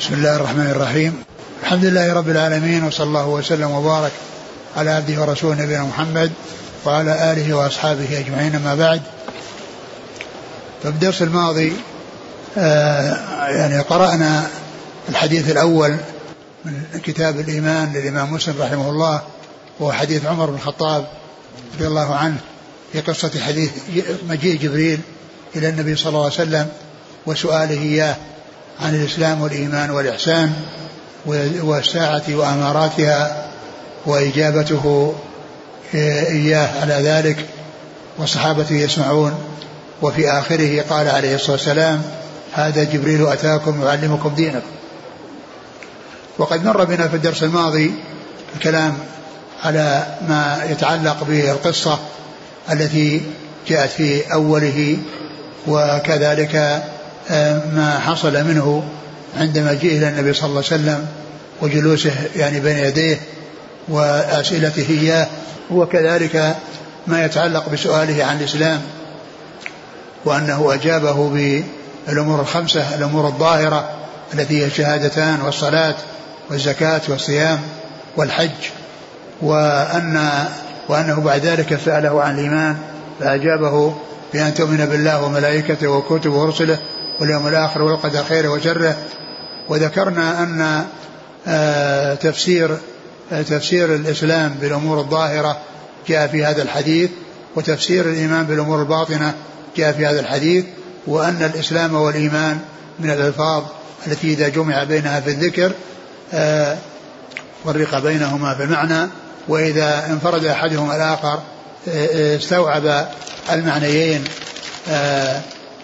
بسم الله الرحمن الرحيم. الحمد لله رب العالمين وصلى الله وسلم وبارك على عبده ورسوله نبينا محمد وعلى آله وأصحابه أجمعين أما بعد. ففي الدرس الماضي آه يعني قرأنا الحديث الأول من كتاب الإيمان للإمام مسلم رحمه الله وهو حديث عمر بن الخطاب رضي الله عنه في قصة حديث مجيء جبريل إلى النبي صلى الله عليه وسلم وسؤاله إياه. عن الإسلام والإيمان والإحسان والساعة وأماراتها وإجابته إياه على ذلك والصحابة يسمعون. وفي آخره قال عليه الصلاة والسلام هذا جبريل أتاكم يعلمكم دينكم. وقد مر بنا في الدرس الماضي الكلام على ما يتعلق بالقصة التي جاءت في أوله وكذلك ما حصل منه عندما جاء إلى النبي صلى الله عليه وسلم وجلوسه يعني بين يديه وأسئلته إياه وكذلك ما يتعلق بسؤاله عن الإسلام وأنه أجابه بالأمور الخمسة الأمور الظاهرة التي هي الشهادتان والصلاة والزكاة والصيام والحج وأن وأنه بعد ذلك سأله عن الإيمان فأجابه بأن تؤمن بالله وملائكته وكتبه ورسله واليوم الآخر والقدر خيره وشره. وذكرنا أن آه، تفسير آه، تفسير الإسلام بالأمور الظاهرة جاء في هذا الحديث وتفسير الإيمان بالأمور الباطنة جاء في هذا الحديث وأن الإسلام والإيمان من الألفاظ التي إذا جمع بينها في الذكر آه، فرق بينهما في المعنى وإذا انفرد أحدهما الآخر استوعب المعنيين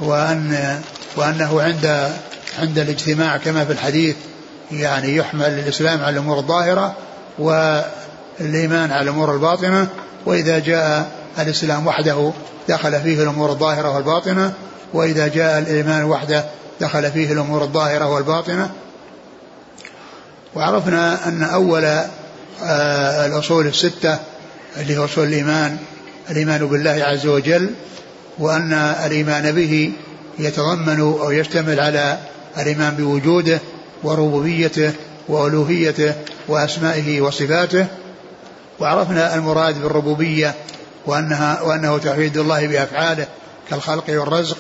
وأن وأنه عند عند الاجتماع كما في الحديث يعني يحمل الإسلام على الأمور الظاهرة والإيمان على الأمور الباطنة وإذا جاء الإسلام وحده دخل فيه الأمور الظاهرة والباطنة وإذا جاء الإيمان وحده دخل فيه الأمور الظاهرة والباطنة. وعرفنا أن أول آه، الأصول الستة اللي هو أصول الإيمان الإيمان بالله عز وجل وأن الإيمان به يتضمن أو يشتمل على الإيمان بوجوده وربوبيته وألوهيته وأسمائه وصفاته. وعرفنا المراد بالربوبية وأنها وأنه توحيد الله بأفعاله كالخلق والرزق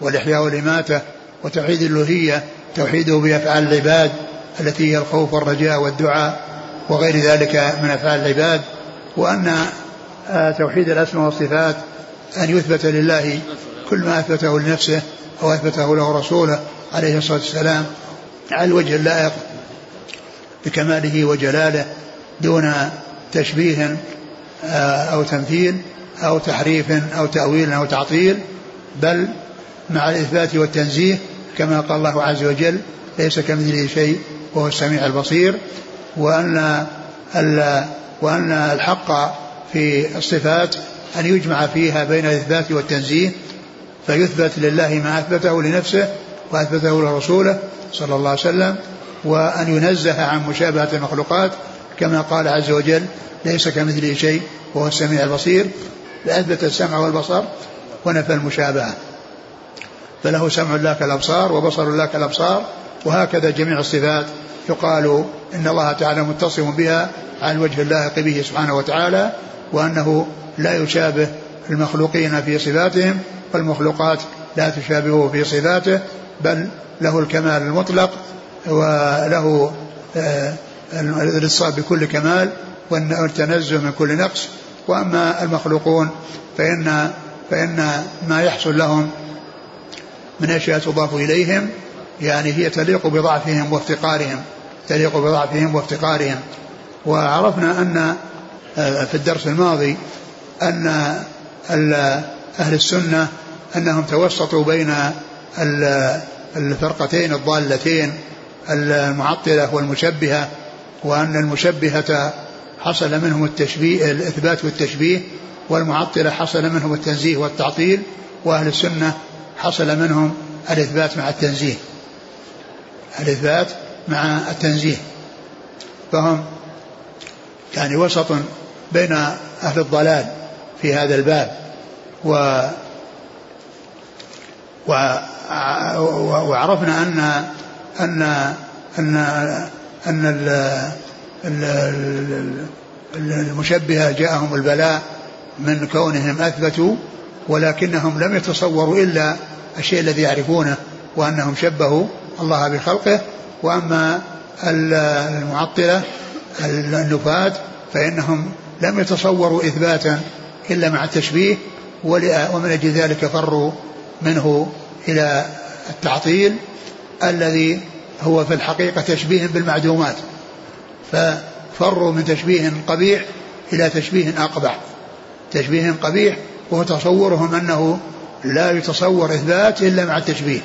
والإحياء والإماتة وتوحيد الألوهية توحيده بأفعال العباد التي هي الخوف والرجاء والدعاء وغير ذلك من أفعال العباد. وأن آه، توحيد الأسماء والصفات أن يثبت لله كل ما أثبته لنفسه أو أثبته له رسوله عليه الصلاة والسلام على الوجه اللائق بكماله وجلاله دون تشبيه آه، أو تمثيل أو تحريف أو تأويل أو تعطيل بل مع الإثبات والتنزيه كما قال الله عز وجل ليس كمثله شيء وهو السميع البصير وأن وأن الحق في الصفات أن يجمع فيها بين الإثبات والتنزيه فيثبت لله ما أثبته لنفسه وأثبته لرسوله صلى الله عليه وسلم وأن ينزه عن مشابهة المخلوقات كما قال عز وجل ليس كمثله شيء وهو السميع البصير فأثبت السمع والبصر ونفى المشابهة. فله سمع لا كالأبصار وبصر لا كالأبصار وهكذا جميع الصفات يقال إن الله تعالى متصف بها على الوجه اللائق به سبحانه وتعالى وأنه لا يشابه المخلوقين في صفاتهم والمخلوقات لا تشابهه في صفاته بل له الكمال المطلق وله آه، الاتصال بكل كمال والتنزه من كل نقص. وأما المخلوقون فإن فإن ما يحصل لهم من أشياء تضاف إليهم يعني هي تليق بضعفهم وافتقارهم تليق بضعفهم وافتقارهم. وعرفنا أن آه، في الدرس الماضي أن أهل السنة أنهم توسطوا بين الفرقتين الضالتين المعطلة والمشبهة وأن المشبهة حصل منهم التشبيه الإثبات والتشبيه والمعطلة حصل منهم التنزيه والتعطيل وأهل السنة حصل منهم الإثبات مع التنزيه. الإثبات مع التنزيه. فهم يعني وسط بين أهل الضلال في هذا الباب. و وعرفنا أن أن أن أن المشبهة جاءهم البلاء من كونهم أثبتوا ولكنهم لم يتصوروا إلا الشيء الذي يعرفونه وأنهم شبهوا الله بخلقه وأما المعطلة النفاة فإنهم لم يتصوروا إثباتا إلا مع التشبيه ومن أجل ذلك فروا منه إلى التعطيل الذي هو في الحقيقة تشبيه بالمعدومات. ففروا من تشبيه قبيح إلى تشبيه أقبح. تشبيه قبيح وهو تصورهم أنه لا يتصور إثبات إلا مع التشبيه.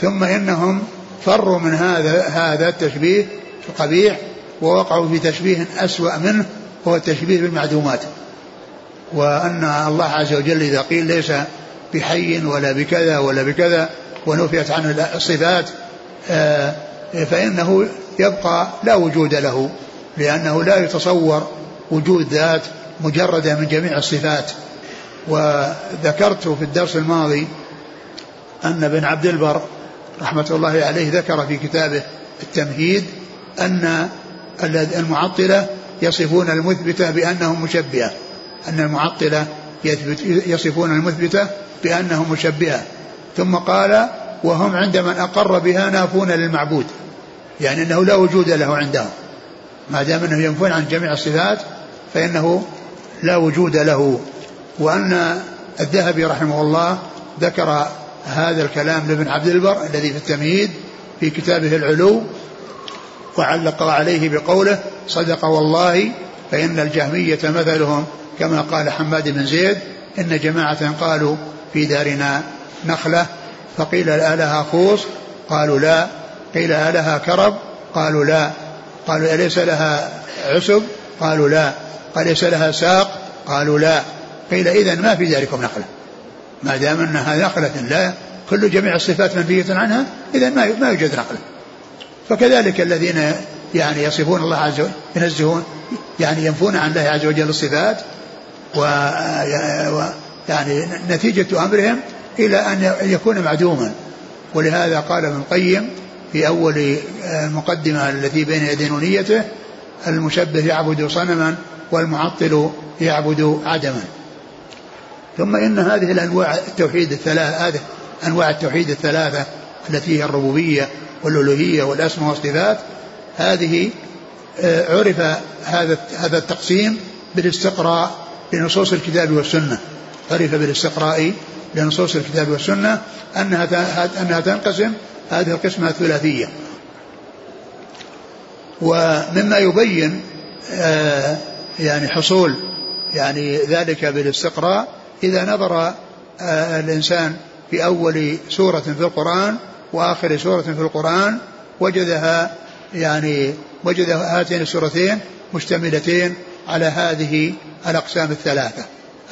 ثم إنهم فروا من هذا هذا التشبيه القبيح ووقعوا في تشبيه أسوأ منه هو التشبيه بالمعدومات. وأن الله عز وجل إذا قيل ليس بحي ولا بكذا ولا بكذا ونفيت عنه الصفات آه، فإنه يبقى لا وجود له لأنه لا يتصور وجود ذات مجردة من جميع الصفات. وذكرت في الدرس الماضي أن ابن عبد البر رحمة الله عليه ذكر في كتابه التمهيد أن المعطلة يصفون المثبتة بأنهم مشبهة. أن المعطلة يصفون المثبتة بأنهم مشبهة. ثم قال وهم عند من أقر بها نافون للمعبود. يعني أنه لا وجود له عندهم. ما دام أنه ينفون عن جميع الصفات فإنه لا وجود له. وأن الذهبي رحمه الله ذكر هذا الكلام لابن عبد البر الذي في التمهيد في كتابه العلو وعلق عليه بقوله صدق والله فإن الجهمية مثلهم كما قال حماد بن زيد إن جماعة قالوا في دارنا نخلة فقيل ألها خوص قالوا لا قيل ألها كرب قالوا لا قالوا أليس لها عسب؟ قالوا لا قال ليس لها ساق؟ قالوا لا قيل إذا ما في ذلكم نخلة. ما دام أنها نخلة لا كل جميع الصفات منفية عنها إذا ما ما يوجد نخلة. فكذلك الذين يعني يصفون الله عز وجل ينزهون يعني ينفون عن الله عز وجل الصفات و يعني نتيجة أمرهم إلى أن يكون معدوما. ولهذا قال ابن القيم في أول المقدمة التي بين يدي نونيته المشبه يعبد صنما والمعطل يعبد عدما. ثم إن هذه الأنواع التوحيد الثلاثة هذه أنواع التوحيد الثلاثة التي هي الربوبية والألوهية والأسماء والصفات هذه آه، عرف هذا هذا التقسيم بالاستقراء لنصوص الكتاب والسنة. عرف بالاستقراء لنصوص الكتاب والسنة أنها أنها تنقسم هذه القسمة الثلاثية. ومما يبين آه، يعني حصول يعني ذلك بالاستقراء إذا نظر آه، الإنسان في أول سورة في القرآن وآخر سورة في القرآن وجدها يعني وجد هاتين السورتين مشتملتين على هذه الأقسام الثلاثة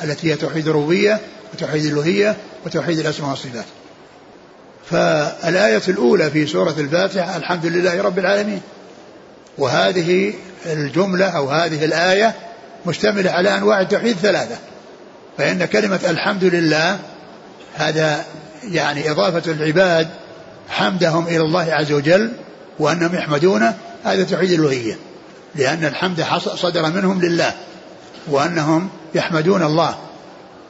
التي هي توحيد الربوبية وتوحيد الألوهية وتوحيد الأسماء والصفات. فالآية الأولى في سورة الفاتحة الحمد لله رب العالمين. وهذه الجملة أو هذه الآية مشتملة على أنواع التوحيد ثلاثة. فإن كلمة الحمد لله هذا يعني إضافة العباد حمدهم إلى الله عز وجل وأنهم يحمدونه هذا توحيد الألوهية لأن الحمد صدر منهم لله وأنهم يحمدون الله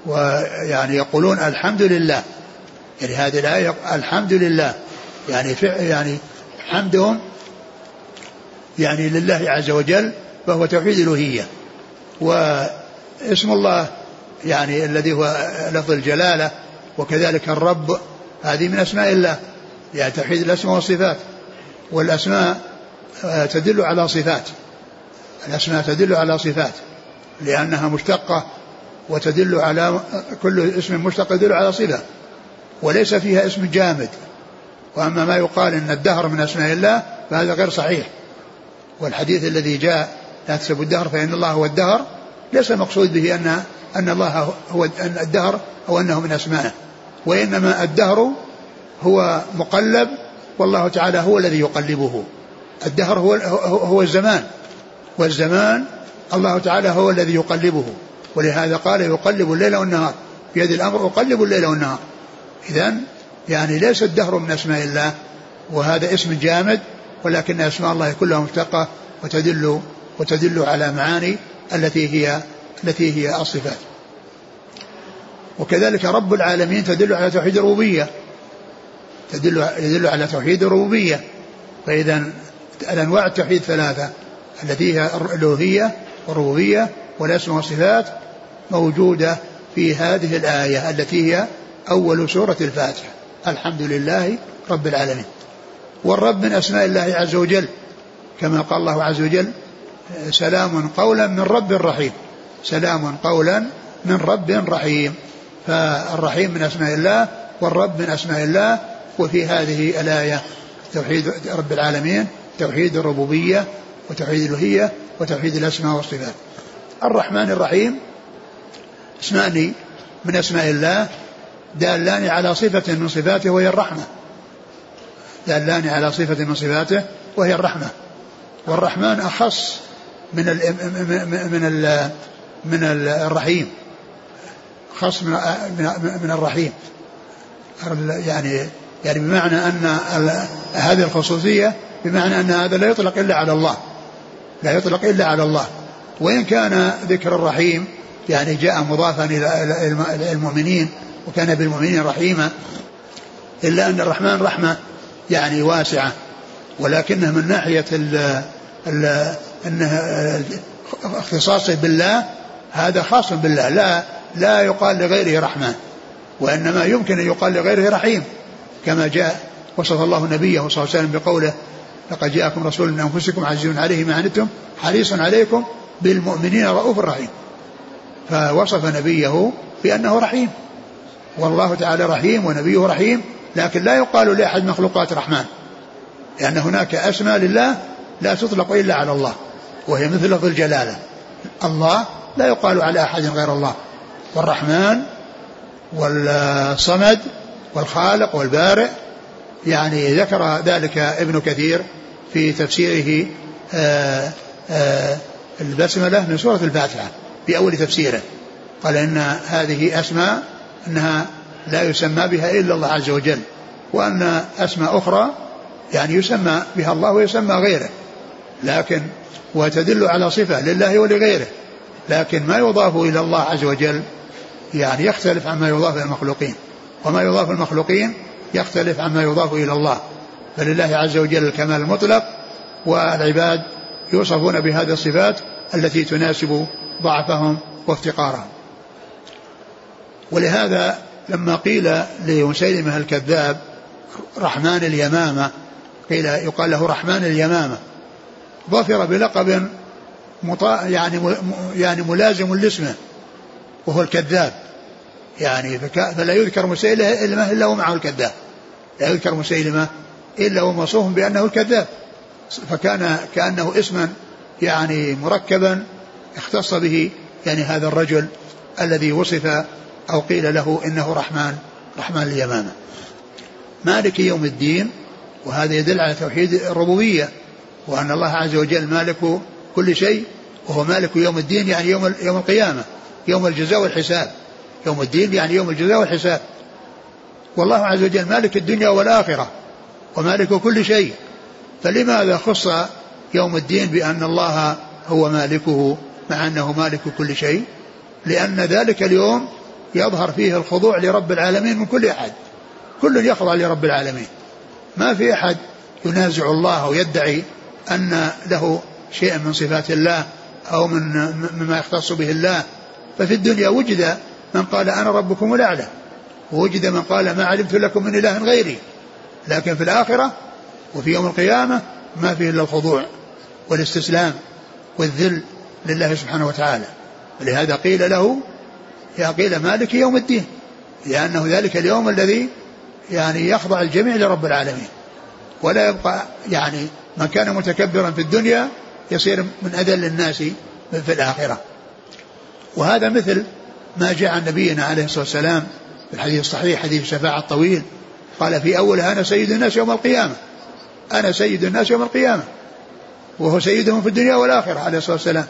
ويعني يقولون الحمد لله. يعني هذه الآية الحمد لله. يعني يعني حمدهم يعني لله عز وجل فهو توحيد الألوهية. واسم الله يعني الذي هو لفظ الجلالة وكذلك الرب هذه من أسماء الله. يعني توحيد الأسماء والصفات والأسماء آه، تدل على صفات. الأسماء تدل على صفات لأنها مشتقة وتدل على كل اسم مشتق يدل على صفة وليس فيها اسم جامد. وأما ما يقال أن الدهر من أسماء الله فهذا غير صحيح. والحديث الذي جاء لا تسب الدهر فإن الله هو الدهر ليس المقصود به أن أن الله هو أن الدهر أو أنه من أسمائه وإنما الدهر هو مقلب والله تعالى هو الذي يقلبه. الدهر هو هو الزمان. والزمان الله تعالى هو الذي يقلبه ولهذا قال يقلب الليل والنهار بيد الأمر أقلب الليل والنهار. اذا يعني ليس الدهر من أسماء الله وهذا اسم جامد ولكن أسماء الله كلها مشتقة وتدل وتدل على معاني التي هي التي هي الصفات. وكذلك رب العالمين تدل على توحيد الربوبية تدل يدل على توحيد الربوبية. فإذا الأنواع التوحيد ثلاثة. التي هي الألوهية والربوبية والأسماء والصفات موجودة في هذه الآية التي هي أول سورة الفاتحة. الحمد لله رب العالمين. والرب من أسماء الله عز وجل كما قال الله عز وجل سلام قولا من رب رحيم. سلام قولا من رب رحيم. فالرحيم من أسماء الله والرب من أسماء الله وفي هذه الآية توحيد رب العالمين توحيد الربوبية وتوحيد الألوهية وتوحيد الأسماء والصفات. الرحمن الرحيم اسمان من أسماء الله دالان على صفة من صفاته وهي الرحمة. دالان على صفة من صفاته وهي الرحمة. والرحمن أخص من ال من ال من الرحيم. خاص من من الرحيم. يعني يعني بمعنى أن هذه الخصوصية بمعنى أن هذا لا يطلق إلا على الله. لا يطلق إلا على الله. وإن كان ذكر الرحيم يعني جاء مضافا إلى المؤمنين وكان بالمؤمنين رحيما إلا أن الرحمن رحمة يعني واسعة. ولكنه من ناحية ال ال انه اختصاصه بالله هذا خاص بالله. لا لا يقال لغيره رحمن وإنما يمكن أن يقال لغيره رحيم كما جاء وصف الله نبيه صلى الله عليه وسلم بقوله لقد جاءكم رسول من أنفسكم عزيز عليه ما عنتم حريص عليكم بالمؤمنين رؤوف رحيم. فوصف نبيه بأنه رحيم. والله تعالى رحيم ونبيه رحيم لكن لا يقال لأحد مخلوقات الرحمن. لأن هناك أسماء لله لا تطلق إلا على الله وهي مثل لفظ الجلالة. الله لا يقال على أحد غير الله. والرحمن والصمد والخالق والبارئ يعني ذكر ذلك ابن كثير. في تفسيره آه، آه، البسملة من سورة الفاتحة في أول تفسيره. قال إن هذه أسماء أنها لا يسمى بها إلا الله عز وجل وأن أسماء أخرى يعني يسمى بها الله ويسمى غيره. لكن وتدل على صفة لله ولغيره لكن ما يضاف إلى الله عز وجل يعني يختلف عما يضاف إلى المخلوقين وما يضاف المخلوقين يختلف عما يضاف إلى الله. فلله عز وجل الكمال المطلق والعباد يوصفون بهذه الصفات التي تناسب ضعفهم وافتقارهم. ولهذا لما قيل لمسيلمة الكذاب رحمن اليمامة قيل يقال له رحمن اليمامة ظفر بلقب يعني يعني ملازم لاسمه وهو الكذاب. يعني فلا يذكر مسيلمة إلا ومعه الكذاب. لا يذكر مسيلمة إلا وموصوف بأنه الكذاب فكان كأنه اسما يعني مركبا اختص به يعني هذا الرجل الذي وصف أو قيل له إنه رحمن رحمن اليمامة. مالك يوم الدين وهذا يدل على توحيد الربوبية وأن الله عز وجل مالك كل شيء وهو مالك يوم الدين يعني يوم يوم القيامة يوم الجزاء والحساب. يوم الدين يعني يوم الجزاء والحساب. والله عز وجل مالك الدنيا والآخرة. ومالك كل شيء. فلماذا خص يوم الدين بأن الله هو مالكه مع أنه مالك كل شيء؟ لأن ذلك اليوم يظهر فيه الخضوع لرب العالمين من كل أحد. كل يخضع لرب العالمين. ما في أحد ينازع الله ويدعي أن له شيء من صفات الله أو من مما يختص به الله. ففي الدنيا وجد من قال أنا ربكم الأعلى ووجد من قال ما علمت لكم من إله غيري. لكن في الآخرة وفي يوم القيامة ما فيه إلا الخضوع والاستسلام والذل لله سبحانه وتعالى. ولهذا قيل له يا قيل مالك يوم الدين لأنه ذلك اليوم الذي يعني يخضع الجميع لرب العالمين. ولا يبقى يعني من كان متكبرا في الدنيا يصير من أذل الناس في الآخرة. وهذا مثل ما جاء عن نبينا عليه الصلاة والسلام في الحديث الصحيح حديث الشفاعة الطويل قال في أولها أنا سيد الناس يوم القيامة. أنا سيد الناس يوم القيامة. وهو سيدهم في الدنيا والآخرة عليه الصلاة والسلام.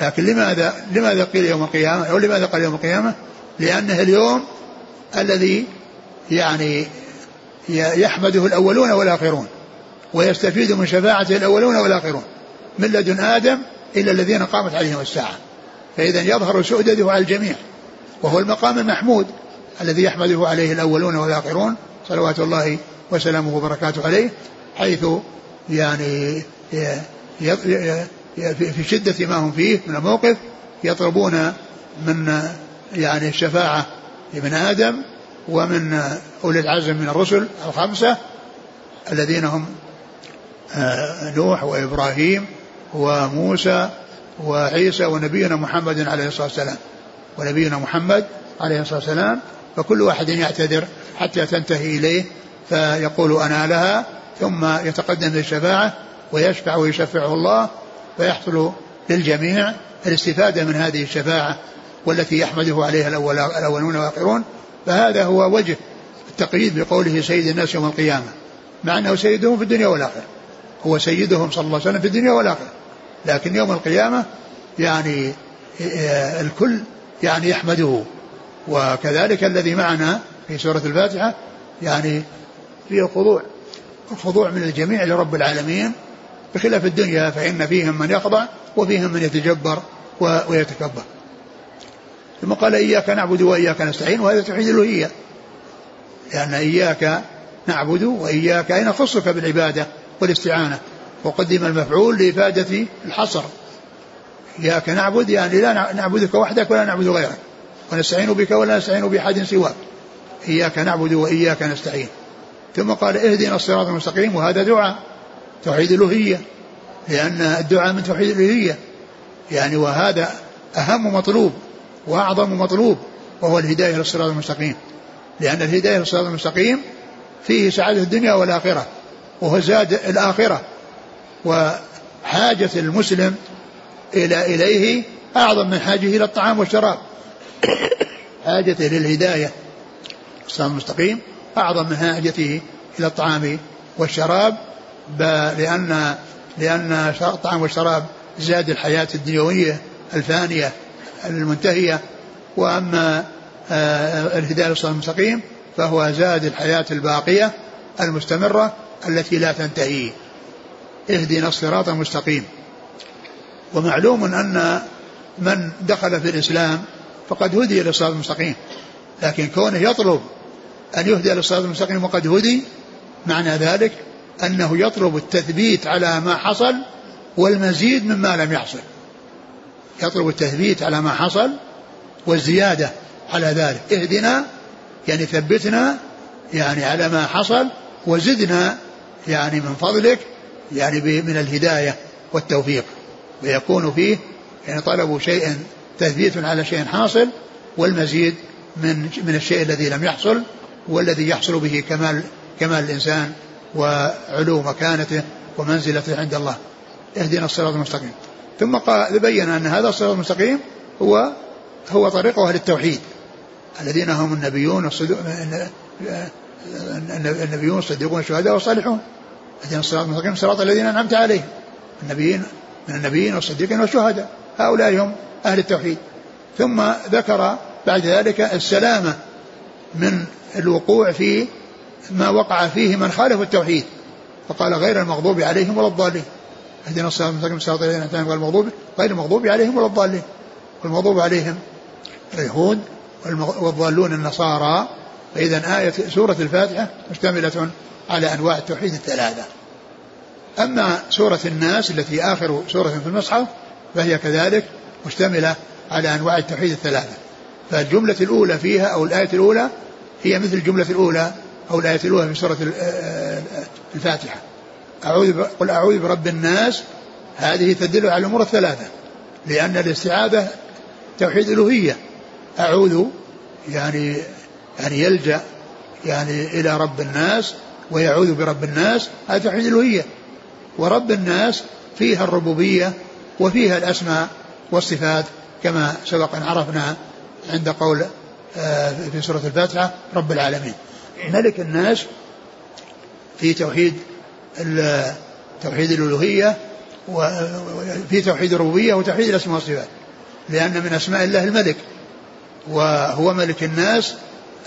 لكن لماذا لماذا قيل يوم القيامة؟ أو لماذا قال يوم القيامة؟ لأنه اليوم الذي يعني يحمده الأولون والآخرون ويستفيد من شفاعته الأولون والآخرون. من لدن آدم إلى الذين قامت عليهم الساعة. فإذا يظهر سؤدده على الجميع وهو المقام المحمود الذي يحمده عليه الأولون والآخرون. صلوات الله وسلامه وبركاته عليه حيث يعني في شدة ما هم فيه من الموقف يطلبون من يعني الشفاعة لابن آدم ومن أولي العزم من الرسل الخمسة الذين هم آه، نوح وإبراهيم وموسى وعيسى ونبينا محمد عليه الصلاة والسلام. ونبينا محمد عليه الصلاة والسلام فكل واحد يعتذر حتى تنتهي إليه فيقول أنا لها ثم يتقدم للشفاعة ويشفع ويشفعه الله فيحصل للجميع الاستفادة من هذه الشفاعة والتي يحمده عليها الأولون والآخرون. فهذا هو وجه التقييد بقوله سيد الناس يوم القيامة مع أنه سيدهم في الدنيا والآخرة. هو سيدهم صلى الله عليه وسلم في الدنيا والآخرة. لكن يوم القيامة يعني آه، الكل يعني يحمده. وكذلك الذي معنا في سورة الفاتحة يعني فيه الخضوع الخضوع من الجميع لرب العالمين بخلاف الدنيا فإن فيهم من يخضع وفيهم من يتجبر ويتكبر. ثم قال إياك نعبد وإياك نستعين وهذا توحيد الألوهية لأن إياك نعبد وإياك أي نخصك بالعبادة والاستعانة. وقدم المفعول لإفادة الحصر. إياك نعبد يعني لا نعبدك وحدك ولا نعبد غيرك. ونستعين بك ولا نستعين بأحد سواك. إياك نعبد وإياك نستعين. ثم قال اهدنا الصراط المستقيم وهذا دعاء توحيد الألوهية. لأن الدعاء من توحيد الألوهية. يعني وهذا أهم مطلوب وأعظم مطلوب وهو الهداية للصراط المستقيم. لأن الهداية للصراط المستقيم فيه سعادة الدنيا والآخرة وهو زاد الآخرة. وحاجة المسلم إلى إليه أعظم من حاجة إلى الطعام والشراب. حاجته للهداية. الصراط المستقيم أعظم من حاجته إلى الطعام والشراب لأن لأن الطعام والشراب زاد الحياة الدنيوية الفانية المنتهية. وأما آه، الهداية للصراط المستقيم فهو زاد الحياة الباقية المستمرة التي لا تنتهي. اهدنا الصراط المستقيم. ومعلوم أن من دخل في الإسلام فقد هدي للصراط المستقيم لكن كونه يطلب أن يهدي للصراط المستقيم وقد هدي معنى ذلك أنه يطلب التثبيت على ما حصل والمزيد مما لم يحصل. يطلب التثبيت على ما حصل والزيادة على ذلك. اهدنا يعني ثبتنا يعني على ما حصل وزدنا يعني من فضلك يعني من الهداية والتوفيق. ويكون فيه يعني طلب شيء تثبيت على شيء حاصل والمزيد من من الشيء الذي لم يحصل والذي يحصل به كمال كمال الإنسان وعلو مكانته ومنزلته عند الله. اهدنا الصراط المستقيم. ثم قال بين أن هذا الصراط المستقيم هو هو طريق أهل التوحيد الذين هم النبيون النبيون الصديقون الشهداء والصالحون. اهدنا الصراط المستقيم صراط الذين أنعمت عليهم. النبيين من النبيين والصديقين والشهداء. هؤلاء هم أهل التوحيد. ثم ذكر بعد ذلك السلامة من الوقوع في ما وقع فيه من خالف التوحيد. فقال غير المغضوب عليهم ولا الضالين. اهدنا الصراط المستقيم صراط الذين أنعمت عليهم المغضوب غير المغضوب عليهم ولا الضالين. والمغضوب عليهم اليهود والضالون النصارى. فإذا آية سورة الفاتحة مشتملة على أنواع التوحيد الثلاثة. أما سورة الناس التي آخر سورة في المصحف فهي كذلك مشتملة على أنواع التوحيد الثلاثة. فالجملة الأولى فيها أو الآية الأولى هي مثل الجملة الأولى أو الآية الأولى في سورة الفاتحة. أعوذ قل أعوذ برب الناس. هذه تدل على الأمور الثلاثة. لأن الاستعاذة توحيد الألوهية. أعوذ يعني يعني يلجأ يعني إلى رب الناس ويعوذ برب الناس. هذا توحيد الألوهية. ورب الناس فيها الربوبية وفيها الأسماء. والصفات كما سبق أن عرفنا عند قول آه، في سورة الفاتحة رب العالمين. ملك الناس في توحيد توحيد الألوهية وفي توحيد الربوبية وتوحيد الأسماء والصفات. لأن من أسماء الله الملك. وهو ملك الناس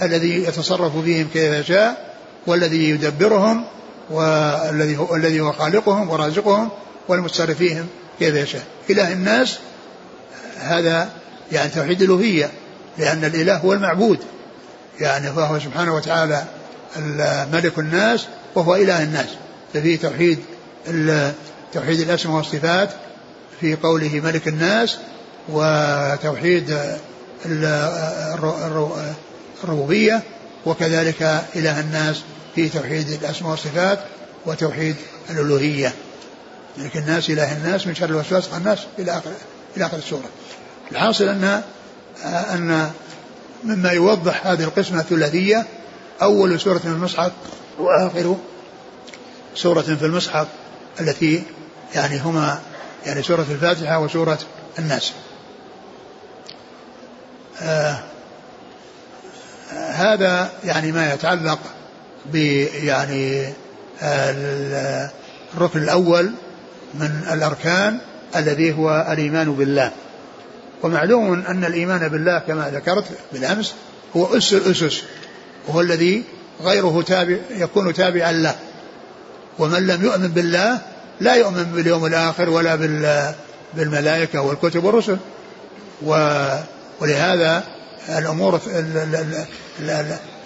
الذي يتصرف فيهم كيف يشاء والذي يدبرهم والذي هو الذي هو خالقهم ورازقهم والمتصرف فيهم كيف يشاء. إله الناس هذا يعني توحيد الألوهية لأن الإله هو المعبود. يعني فهو سبحانه وتعالى ملك الناس وهو إله الناس. ففيه توحيد توحيد الأسماء والصفات في قوله ملك الناس وتوحيد الربوبية وكذلك إله الناس في توحيد الأسماء والصفات وتوحيد الألوهية. ملك الناس إله الناس من شر الوسواس الناس إلى آخر إلى آخر السورة. الحاصل أن أن مما يوضح هذه القسمة الثلاثية أول سورة في المصحف وآخر سورة في المصحف التي يعني هما يعني سورة الفاتحة وسورة الناس. آه هذا يعني ما يتعلق ب يعني آه الركن الأول من الأركان الذي هو الإيمان بالله. ومعلوم أن الإيمان بالله كما ذكرت بالأمس هو أس الأسس وهو الذي غيره تابع يكون تابعا له. ومن لم يؤمن بالله لا يؤمن باليوم الآخر ولا بالملائكة والكتب والرسل. ولهذا الأمور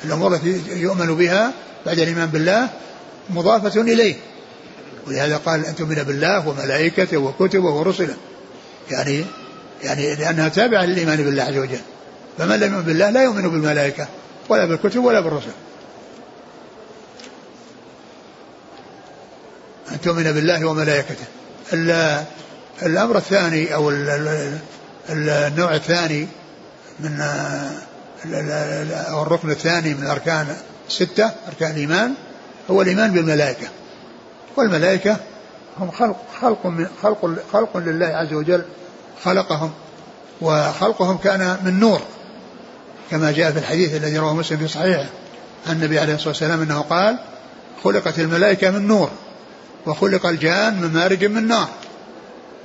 الأمور التي يؤمن بها بعد الإيمان بالله مضافة إليه. ولهذا قال أن تؤمن بالله وملائكته وكتبه ورسله. يعني يعني لأنها تابعة للإيمان بالله عز وجل. فمن لم يؤمن بالله لا يؤمن بالملائكة ولا بالكتب ولا بالرسل. أن تؤمن بالله وملائكته. الأمر الثاني أو النوع الثاني من أو الركن الثاني من الأركان الستة أركان الإيمان هو الإيمان بالملائكة. والملائكة هم خلق خلق من خلق خلق لله عز وجل خلقهم وخلقهم كان من نور كما جاء في الحديث الذي رواه مسلم في صحيحه عن النبي عليه الصلاة والسلام أنه قال خلقت الملائكة من نور وخلق الجان من مارج من نار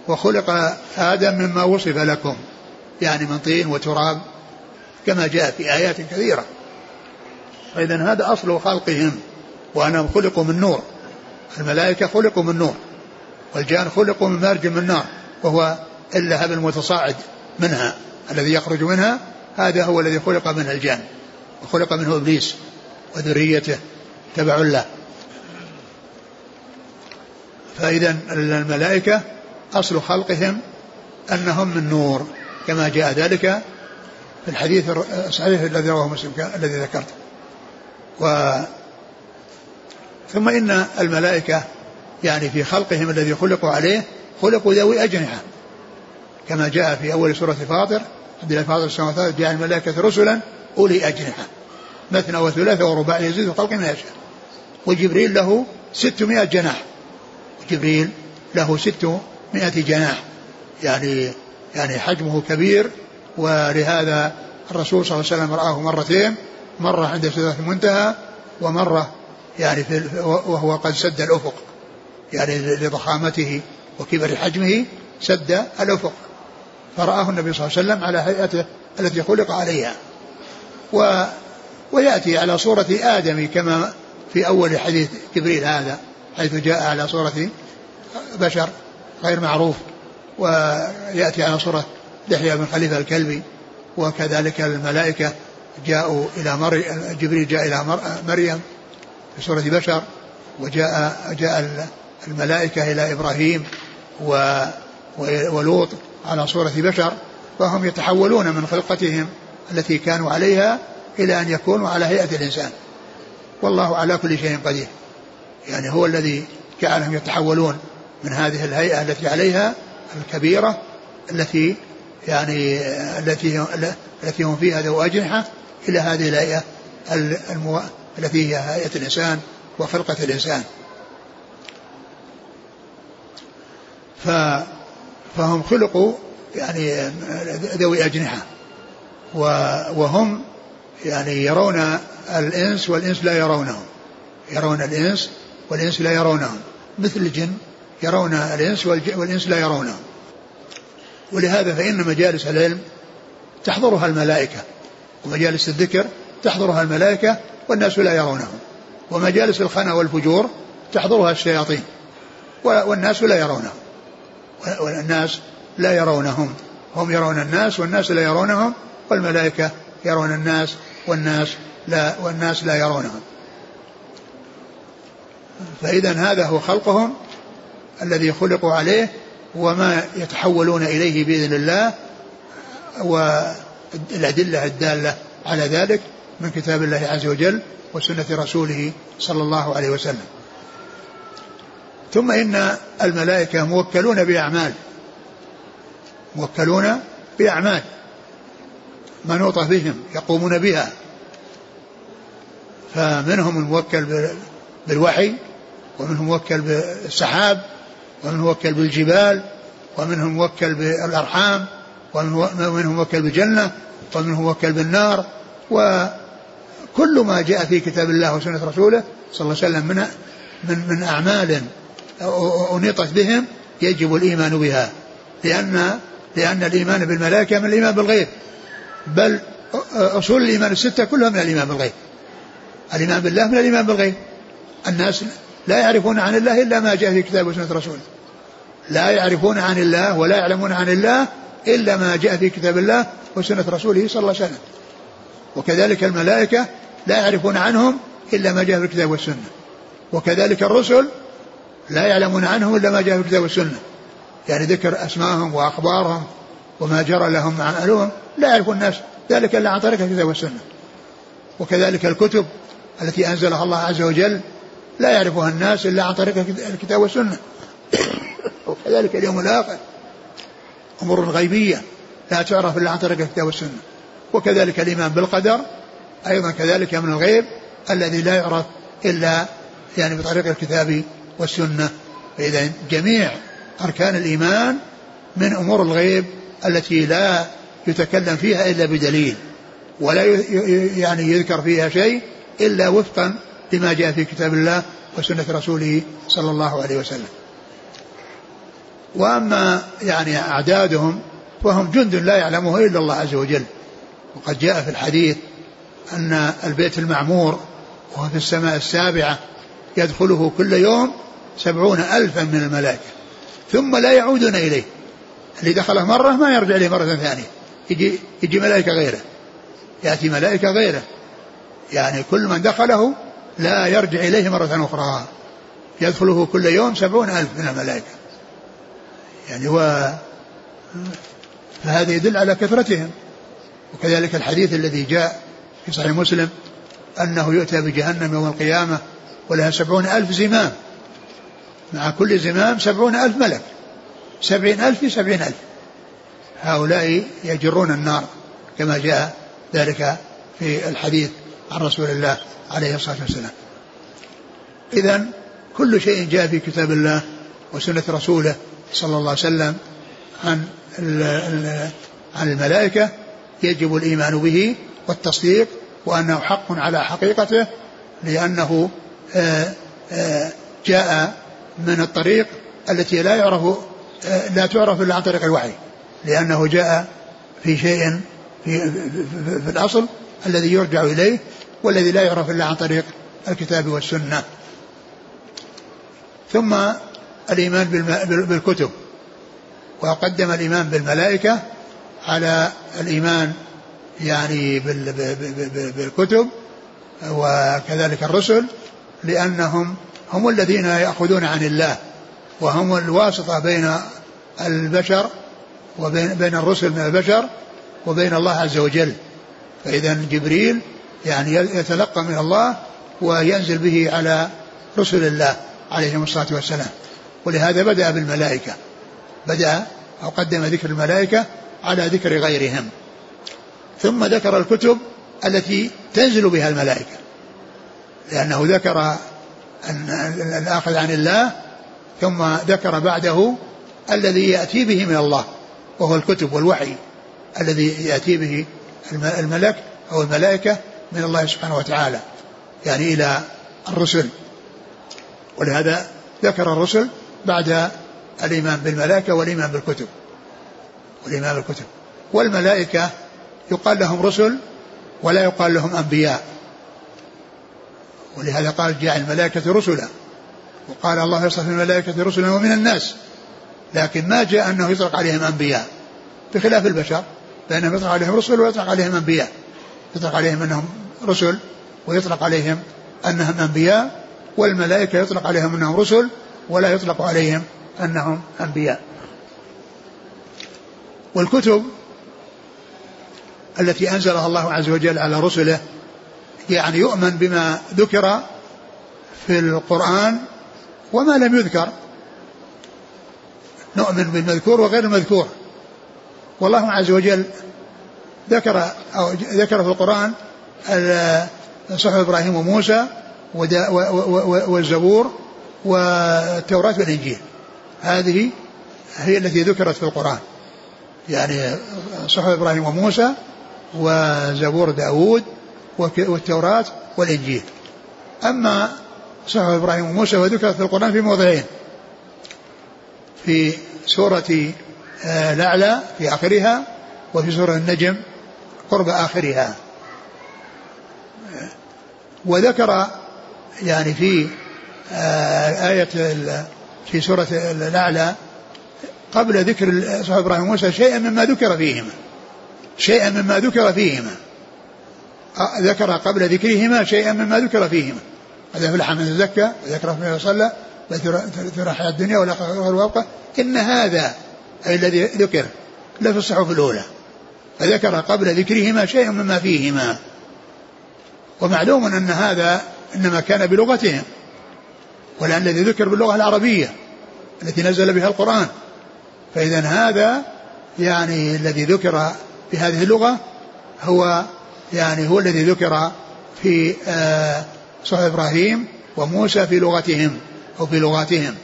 وخلق آدم مما وصف لكم يعني من طين وتراب كما جاء في آيات كثيرة. فاذا هذا أصل خلقهم وأنهم خلقوا من نور. الملائكة خلقوا من نور والجان خلقوا من مارج من نار وهو اللهب المتصاعد منها الذي يخرج منها هذا هو الذي خلق منه الجان وخلق منه إبليس وذريته تبع له. فاذا الملائكة أصل خلقهم أنهم من نور كما جاء ذلك في الحديث الصحيح الذي رواه مسلم الذي ذكرته. و ثم إن الملائكة يعني في خلقهم الذي خلقوا عليه خلقوا ذوي أجنحة. كما جاء في أول سورة فاطر عند فاطر السماوات جاء الملائكة رسلا أولي أجنحة. مثنى وثلاثة ورباع يزيد خلق ما يشاء. وجبريل له ستمائة جناح. جبريل له ستمائة جناح. يعني يعني حجمه كبير. ولهذا الرسول صلى الله عليه وسلم رآه مرتين. مرة عند سدرة المنتهى ومرة يعني في وهو قد سد الأفق. يعني لضخامته وكبر حجمه سد الأفق. فرآه النبي صلى الله عليه وسلم على هيئته التي خلق عليها. و ويأتي على صورة آدم كما في أول حديث جبريل هذا حيث جاء على صورة بشر غير معروف. ويأتي على صورة دحية بن خليفة الكلبي وكذلك الملائكة جاءوا إلى مريم جبريل جاء إلى مريم. في صورة بشر وجاء جاء الملائكة إلى إبراهيم ولوط على صورة بشر فهم يتحولون من خلقتهم التي كانوا عليها إلى أن يكونوا على هيئة الإنسان والله على كل شيء قدير يعني هو الذي جعلهم يتحولون من هذه الهيئة التي عليها الكبيرة التي يعني التي التي هم فيها ذو أجنحة إلى هذه الهيئة. التي هي هيئة الإنسان وخلقة الإنسان. ف فهم خلقوا يعني ذوي أجنحة. وهم يعني يرون الإنس والإنس لا يرونهم. يرون الإنس والإنس لا يرونهم. مثل الجن يرون الإنس والإنس لا يرونهم. ولهذا فإن مجالس العلم تحضرها الملائكة. ومجالس الذكر تحضرها الملائكة والناس لا يرونهم. ومجالس الخنا والفجور تحضرها الشياطين. والناس لا يرونهم. والناس لا يرونهم. هم يرون الناس والناس لا يرونهم والملائكة يرون الناس والناس لا والناس لا يرونهم. فإذا هذا هو خلقهم الذي خلقوا عليه وما يتحولون إليه بإذن الله والأدلة الدالة على ذلك من كتاب الله عز وجل وسنة رسوله صلى الله عليه وسلم. ثم إن الملائكة موكلون بأعمال. موكلون بأعمال. منوطة بهم يقومون بها. فمنهم الموكل بالوحي ومنهم موكل بالسحاب ومنهم موكل بالجبال ومنهم موكل بالأرحام ومنهم موكل بالجنة ومنهم موكل بالنار وكل ما جاء في كتاب الله وسنة رسوله صلى الله عليه وسلم من من من أعمال أنيطت بهم يجب الإيمان بها. لأن لأن الإيمان بالملائكة من الإيمان بالغيب. بل أصول الإيمان الستة كلها من الإيمان بالغيب. الإيمان بالله من الإيمان بالغيب. الناس لا يعرفون عن الله إلا ما جاء في كتاب وسنة رسوله. لا يعرفون عن الله ولا يعلمون عن الله إلا ما جاء في كتاب الله وسنة رسوله صلى الله عليه وسلم. وكذلك الملائكة لا يعرفون عنهم إلا ما جاء في الكتاب والسنة. وكذلك الرسل لا يعلمون عنهم إلا ما جاء في الكتاب والسنة. يعني ذكر أسماءهم وأخبارهم وما جرى لهم مع أهلهم لا يعرف الناس ذلك إلا عن طريق الكتاب والسنة. وكذلك الكتب التي أنزلها الله عز وجل لا يعرفها الناس إلا عن طريق الكتاب والسنة. وكذلك اليوم الآخر أمور غيبية لا تعرف إلا عن طريق الكتاب والسنة. وكذلك الإيمان بالقدر أيضا كذلك من الغيب الذي لا يعرف إلا يعني بطريق الكتاب والسنة. فإذا جميع أركان الإيمان من أمور الغيب التي لا يتكلم فيها إلا بدليل ولا يعني يذكر فيها شيء إلا وفقا لما جاء في كتاب الله وسنة رسوله صلى الله عليه وسلم. وأما يعني أعدادهم فهم جند لا يعلمه إلا الله عز وجل. وقد جاء في الحديث أن البيت المعمور وهو في السماء السابعة يدخله كل يوم سبعون ألفا من الملائكة ثم لا يعودون إليه. اللي دخله مرة ما يرجع إليه مرة ثانية يجي, يجي ملائكة غيره يأتي ملائكة غيره. يعني كل من دخله لا يرجع إليه مرة أخرى يدخله كل يوم سبعون ألف من الملائكة. يعني هو فهذا يدل على كثرتهم. وكذلك الحديث الذي جاء في صحيح مسلم أنه يؤتى بجهنم يوم القيامة ولها سبعون ألف زمام. مع كل زمام سبعون ألف ملك. سبعين ألف في سبعين ألف. هؤلاء يجرون النار كما جاء ذلك في الحديث عن رسول الله عليه الصلاة والسلام. إذا كل شيء جاء في كتاب الله وسنة رسوله صلى الله عليه وسلم عن عن الملائكة يجب الإيمان به والتصديق وأنه حق على حقيقته لأنه آه، آه، جاء من الطريق التي لا يعرف آه، لا تعرف إلا عن طريق الوحي لأنه جاء في شيء في, في, في الأصل الذي يرجع إليه والذي لا يعرف إلا عن طريق الكتاب والسنة. ثم الإيمان بالكتب وقدم الإيمان بالملائكة على الإيمان يعني بالكتب وكذلك الرسل لأنهم هم الذين يأخذون عن الله وهم الواسطة بين البشر وبين بين الرسل من البشر وبين الله عز وجل. فإذا جبريل يعني يتلقى من الله وينزل به على رسل الله عليهم الصلاة والسلام. ولهذا بدأ بالملائكة. بدأ أو قدم ذكر الملائكة على ذكر غيرهم. ثم ذكر الكتب التي تنزل بها الملائكة لأنه ذكر الآخذ عن الله ثم ذكر بعده الذي يأتي به من الله وهو الكتب والوحي الذي يأتي به الملك أو الملائكة من الله سبحانه وتعالى يعني إلى الرسل. ولهذا ذكر الرسل بعد الإيمان بالملائكة والإيمان بالكتب والإيمان بالكتب. والملائكة يقال لهم رسل ولا يقال لهم أنبياء. ولهذا قال جاء الملائكة رسلا. وقال الله يصطفي الملائكة رسلا ومن الناس. لكن ما جاء أنه يطلق عليهم أنبياء. بخلاف البشر. فإنهم يطلق عليهم رسل ويطلق عليهم أنبياء. يطلق عليهم أنهم رسل ويطلق عليهم أنهم أنبياء. والملائكة يطلق عليهم أنهم رسل ولا يطلق عليهم أنهم أنبياء. والكتب التي أنزلها الله عز وجل على رسله يعني يؤمن بما ذكر في القرآن وما لم يذكر. نؤمن بالمذكور وغير المذكور. والله عز وجل ذكر أو ذكر في القرآن صحف إبراهيم وموسى والزبور والتوراة والإنجيل. هذه هي التي ذكرت في القرآن. يعني صحف إبراهيم وموسى وزبور داود والتوراة والإنجيل. أما صحف إبراهيم وموسى وذكرت في القرآن في موضعين. في سورة آه، الأعلى في آخرها وفي سورة النجم قرب آخرها. وذكر يعني في آه، آية في سورة الأعلى قبل ذكر صحف إبراهيم وموسى شيئا مما ذكر فيهما. شيئا مما ذكر فيهما. ذكر قبل ذكرهما شيئا مما ذكر فيهما. قد أفلح من تزكى وذكر من صلى وذكر حياة الدنيا والآخرة خير وأبقى. إن هذا أي الذي ذكر لفي الصحف الأولى. فذكر قبل ذكرهما شيئا مما فيهما. ومعلوم أن هذا إنما كان بلغتهم ولأن الذي ذكر باللغة العربية التي نزل بها القرآن. فإذا هذا يعني الذي ذكر بهذه اللغة هو يعني هو الذي ذكر في آه، صحف إبراهيم وموسى في لغتهم أو في لغاتهم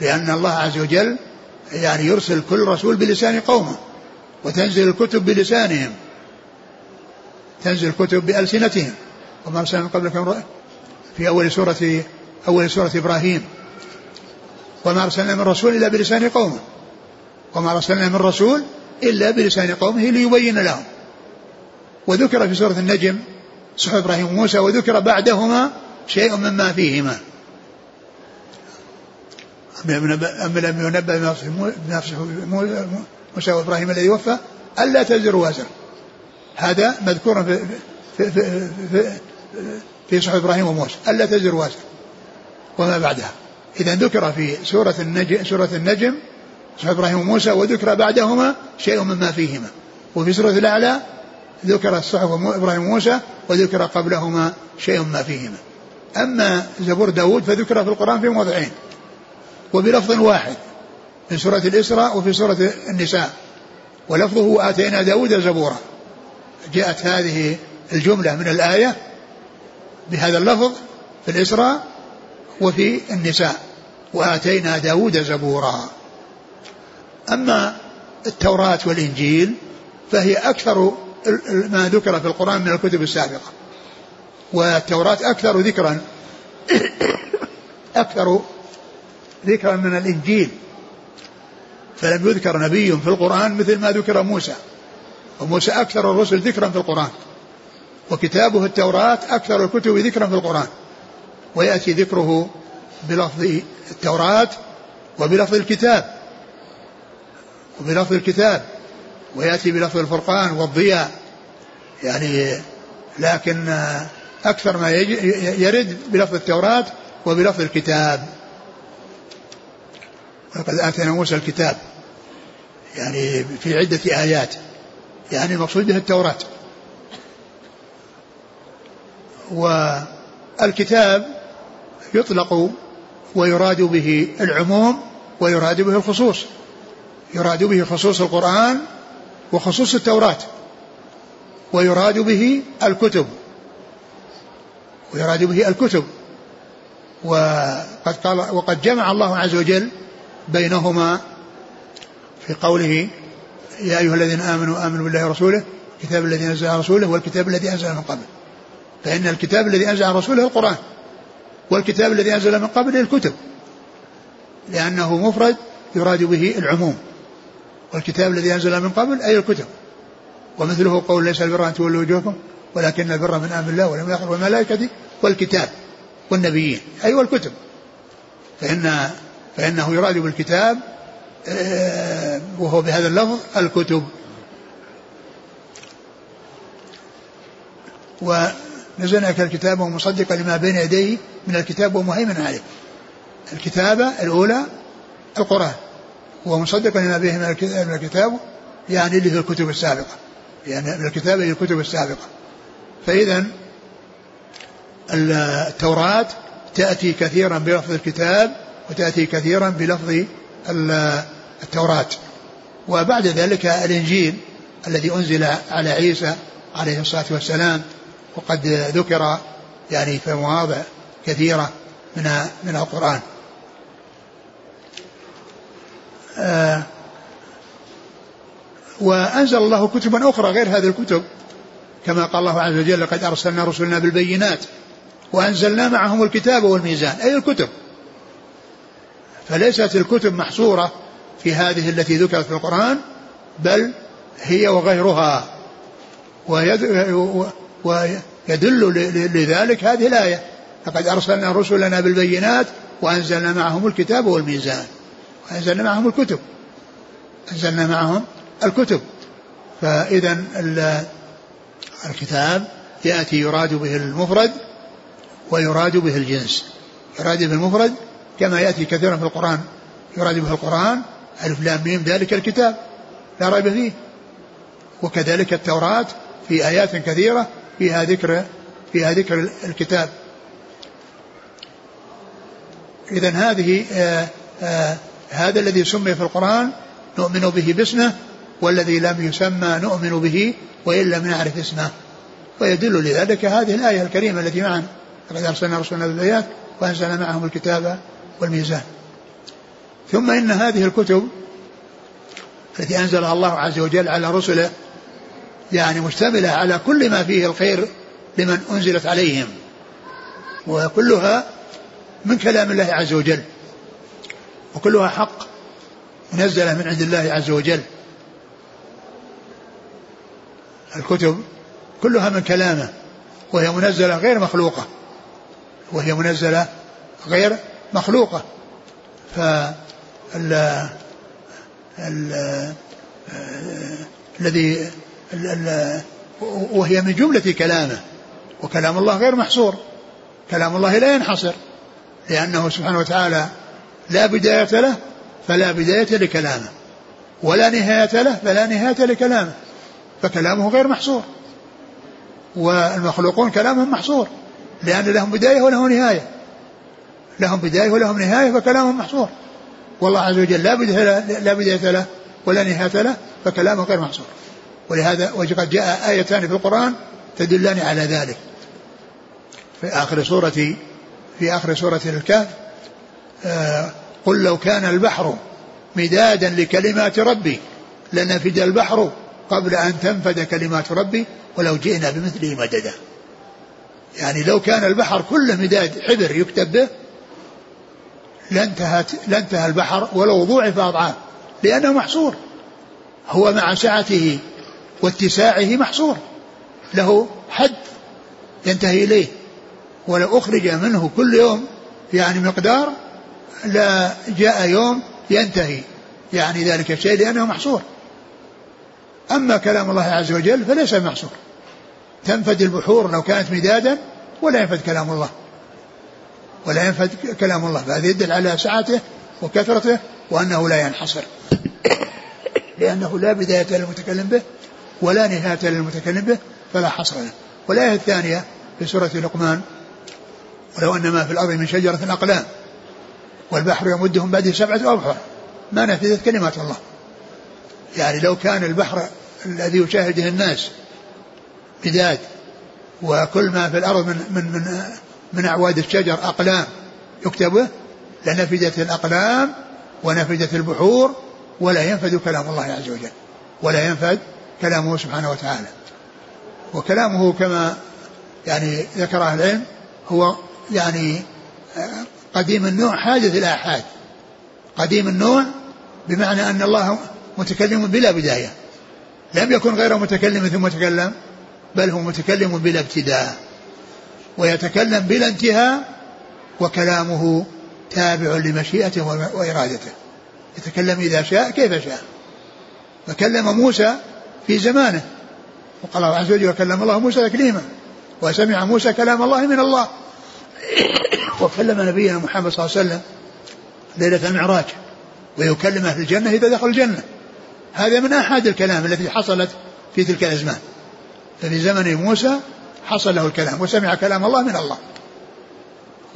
لأن الله عز وجل يعني يرسل كل رسول بلسان قومه وتنزل الكتب بلسانهم تنزل الكتب بألسنتهم. وما أرسلنا من قبلكم في أول سورة أول سورة إبراهيم. وما أرسلنا من رسول إلا بلسان قومه. وما أرسلنا من رسول إلا بلسان قومه ليبين لهم. وذكر في سورة النجم صحف إبراهيم وموسى وذكر بعدهما شيء مما فيهما. أما لم ينبأ بنفسه موسى وإبراهيم الذي وفى ألا تزر وازر. هذا مذكور في في في, في, في صحف إبراهيم وموسى. ألا تزر وازر. وما بعدها. إذا ذكر في سورة النجم سورة النجم صحف إبراهيم وموسى وذكر بعدهما شيء مما فيهما. وفي سورة الأعلى ذكر الصحف إبراهيم وموسى وذكر قبلهما شيء ما فيهما. أما زبور داود فذكر في القرآن في موضعين. وبلفظ واحد في سورة الإسراء وفي سورة النساء. ولفظه آتينا داود زبورا. جاءت هذه الجملة من الآية بهذا اللفظ في الإسراء وفي النساء. وآتينا داود زبورا. أما التوراة والإنجيل فهي أكثر ما ذكر في القرآن من الكتب السابقة. والتوراة أكثر ذكرا أكثر ذكرا من الإنجيل. فلم يذكر نبي في القرآن مثل ما ذكر موسى. وموسى أكثر الرسل ذكرا في القرآن. وكتابه التوراة أكثر الكتب ذكرا في القرآن. ويأتي ذكره بلفظ التوراة وبلفظ الكتاب. وبلفظ الكتاب ويأتي بلفظ الفرقان والضياء. يعني لكن أكثر ما يرد بلفظ التوراة وبلفظ الكتاب. ولقد آتينا موسى الكتاب. يعني في عدة آيات. يعني المقصود به التوراة. والكتاب يطلق ويراد به العموم ويراد به الخصوص. يراد به خصوص القرآن وخصوص التوراة ويراد به الكتب ويراد به الكتب. وقد قال وقد جمع الله عز وجل بينهما في قوله يا أيها الذين آمنوا آمنوا بالله ورسوله الكتاب الذي أنزل على رسوله والكتاب الذي أنزل من قبل. فإن الكتاب الذي أنزل على رسوله القرآن والكتاب الذي أنزل من قبل الكتب لأنه مفرد يراد به العموم. والكتاب الذي أنزل من قبل أي الكتب. ومثله قول ليس البر أن تولوا وجوهكم ولكن البر من آمن الله ولم يخر والملائكة والكتاب والنبيين أي والكتب. فإن فإنه يراد بالكتاب آه، وهو بهذا اللفظ الكتب. ونزلنا الكتاب ومصدقا لما بين يديه من الكتاب ومهيمن عليه. الكتابة الأولى القرآن. ومصدقا لما به من الكتاب يعني اللي في الكتب السابقة. يعني من الكتابة للكتب السابقة. فإذا التوراة تأتي كثيرا بلفظ الكتاب وتأتي كثيرا بلفظ التوراة. وبعد ذلك الإنجيل الذي أنزل على عيسى عليه الصلاة والسلام وقد ذكر يعني في مواضع كثيرة من من القرآن آه وأنزل الله كتبا أخرى غير هذه الكتب كما قال الله عز وجل لقد أرسلنا رسلنا بالبينات وأنزلنا معهم الكتاب والميزان. أي الكتب؟ فليست الكتب محصورة في هذه التي ذكرت في القرآن بل هي وغيرها ويدل لذلك هذه الآية لقد أرسلنا رسلنا بالبينات وأنزلنا معهم الكتاب والميزان. وأنزلنا معهم الكتب. أنزلنا معهم الكتب. فإذا الكتاب يأتي يراد به المفرد ويراد به الجنس. يراد به المفرد كما يأتي كثيرا في القرآن. يراد به القرآن ألف لام ميم ذلك الكتاب. لا ريب فيه. وكذلك التوراة في آيات كثيرة فيها ذكر فيها ذكر الكتاب. إذا هذه آآ آآ هذا الذي سمي في القرآن نؤمن به باسمه والذي لم يسمى نؤمن به وإن لم نعرف اسمه. ويدل لذلك هذه الآية الكريمة التي معنا. لقد أرسلنا رسولنا بالبيات وأنزل معهم الكتاب والميزان. ثم إن هذه الكتب التي أنزلها الله عز وجل على رسله يعني مشتملة على كل ما فيه الخير لمن أنزلت عليهم وكلها من كلام الله عز وجل. وكلها حق منزلة من عند الله عز وجل. الكتب كلها من كلامه وهي منزلة غير مخلوقة وهي منزلة غير مخلوقة. ف الذي وهي من جملة كلامه وكلام الله غير محصور كلام الله لا ينحصر لأنه سبحانه وتعالى لا بداية له فلا بداية لكلامه. ولا نهاية له فلا نهاية لكلامه. فكلامه غير محصور. والمخلوقون كلامهم محصور. لأن لهم بداية ولهم نهاية. لهم بداية ولهم نهاية فكلامهم محصور. والله عز وجل لا بداية له, لا بداية له ولا نهاية له فكلامه غير محصور. ولهذا وقد جاء آيتان في القرآن تدلان على ذلك. في آخر سورة في آخر سورة الكهف آه قل لو كان البحر مدادا لكلمات ربي لنفد البحر قبل أن تنفد كلمات ربي ولو جئنا بمثله مددا. يعني لو كان البحر كله مداد حبر يكتب به لانتهت لانتهى البحر ولو ضوعف أضعاف لأنه محصور. هو مع سعته واتساعه محصور. له حد ينتهي إليه. ولو أخرج منه كل يوم يعني مقدار لا جاء يوم ينتهي يعني ذلك الشيء لأنه محصور. أما كلام الله عز وجل فليس محصور تنفد البحور لو كانت مدادا ولا ينفد كلام الله. ولا ينفد كلام الله فهذا يدل على سعته وكثرته وأنه لا ينحصر. لأنه لا بداية للمتكلم به ولا نهاية للمتكلم به فلا حصر له. والآية الثانية في سورة لقمان ولو أن ما في الأرض من شجرة أقلام والبحر يمدهم بعده سبعة أبحر. ما نفذت كلمات الله. يعني لو كان البحر الذي يشاهده الناس بداد وكل ما في الأرض من من من, من أعواد الشجر أقلام يكتبه لنفدت الأقلام ونفدت البحور ولا ينفد كلام الله عز وجل ولا ينفد كلامه سبحانه وتعالى. وكلامه كما يعني ذكر أهل العلم هو يعني قديم النوع حادث الآحاد قديم النوع بمعنى أن الله متكلم بلا بداية. لم يكن غير متكلم ثم تكلم بل هو متكلم بلا ابتداء. ويتكلم بلا انتهاء وكلامه تابع لمشيئته وإرادته. يتكلم إذا شاء كيف شاء. فكلم موسى في زمانه. وقال الله عز وجل وكلم الله موسى تكليما. وسمع موسى كلام الله من الله. وكلم نبينا محمد صلى الله عليه وسلم ليلة المعراج ويكلم أهل الجنة إذا دخل الجنة. هذا من أحد الكلام التي حصلت في تلك الأزمان. ففي زمن موسى حصل له الكلام وسمع كلام الله من الله.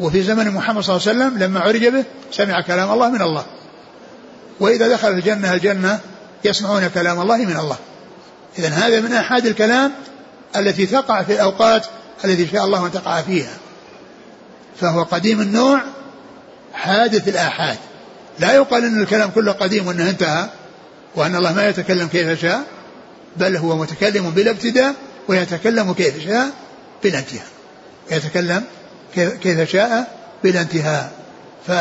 وفي زمن محمد صلى الله عليه وسلم لما عرج به سمع كلام الله من الله. وإذا دخل الجنة الجنة يسمعون كلام الله من الله. إذا هذا من أحد الكلام التي تقع في الأوقات التي شاء الله أن تقع فيها. فهو قديم النوع حادث الآحاد. لا يقال أن الكلام كله قديم وأنه انتهى وأن الله ما يتكلم كيف شاء بل هو متكلم بلا ابتداء ويتكلم كيف شاء بلا انتهاء. يتكلم كيف شاء بلا انتهاء. ف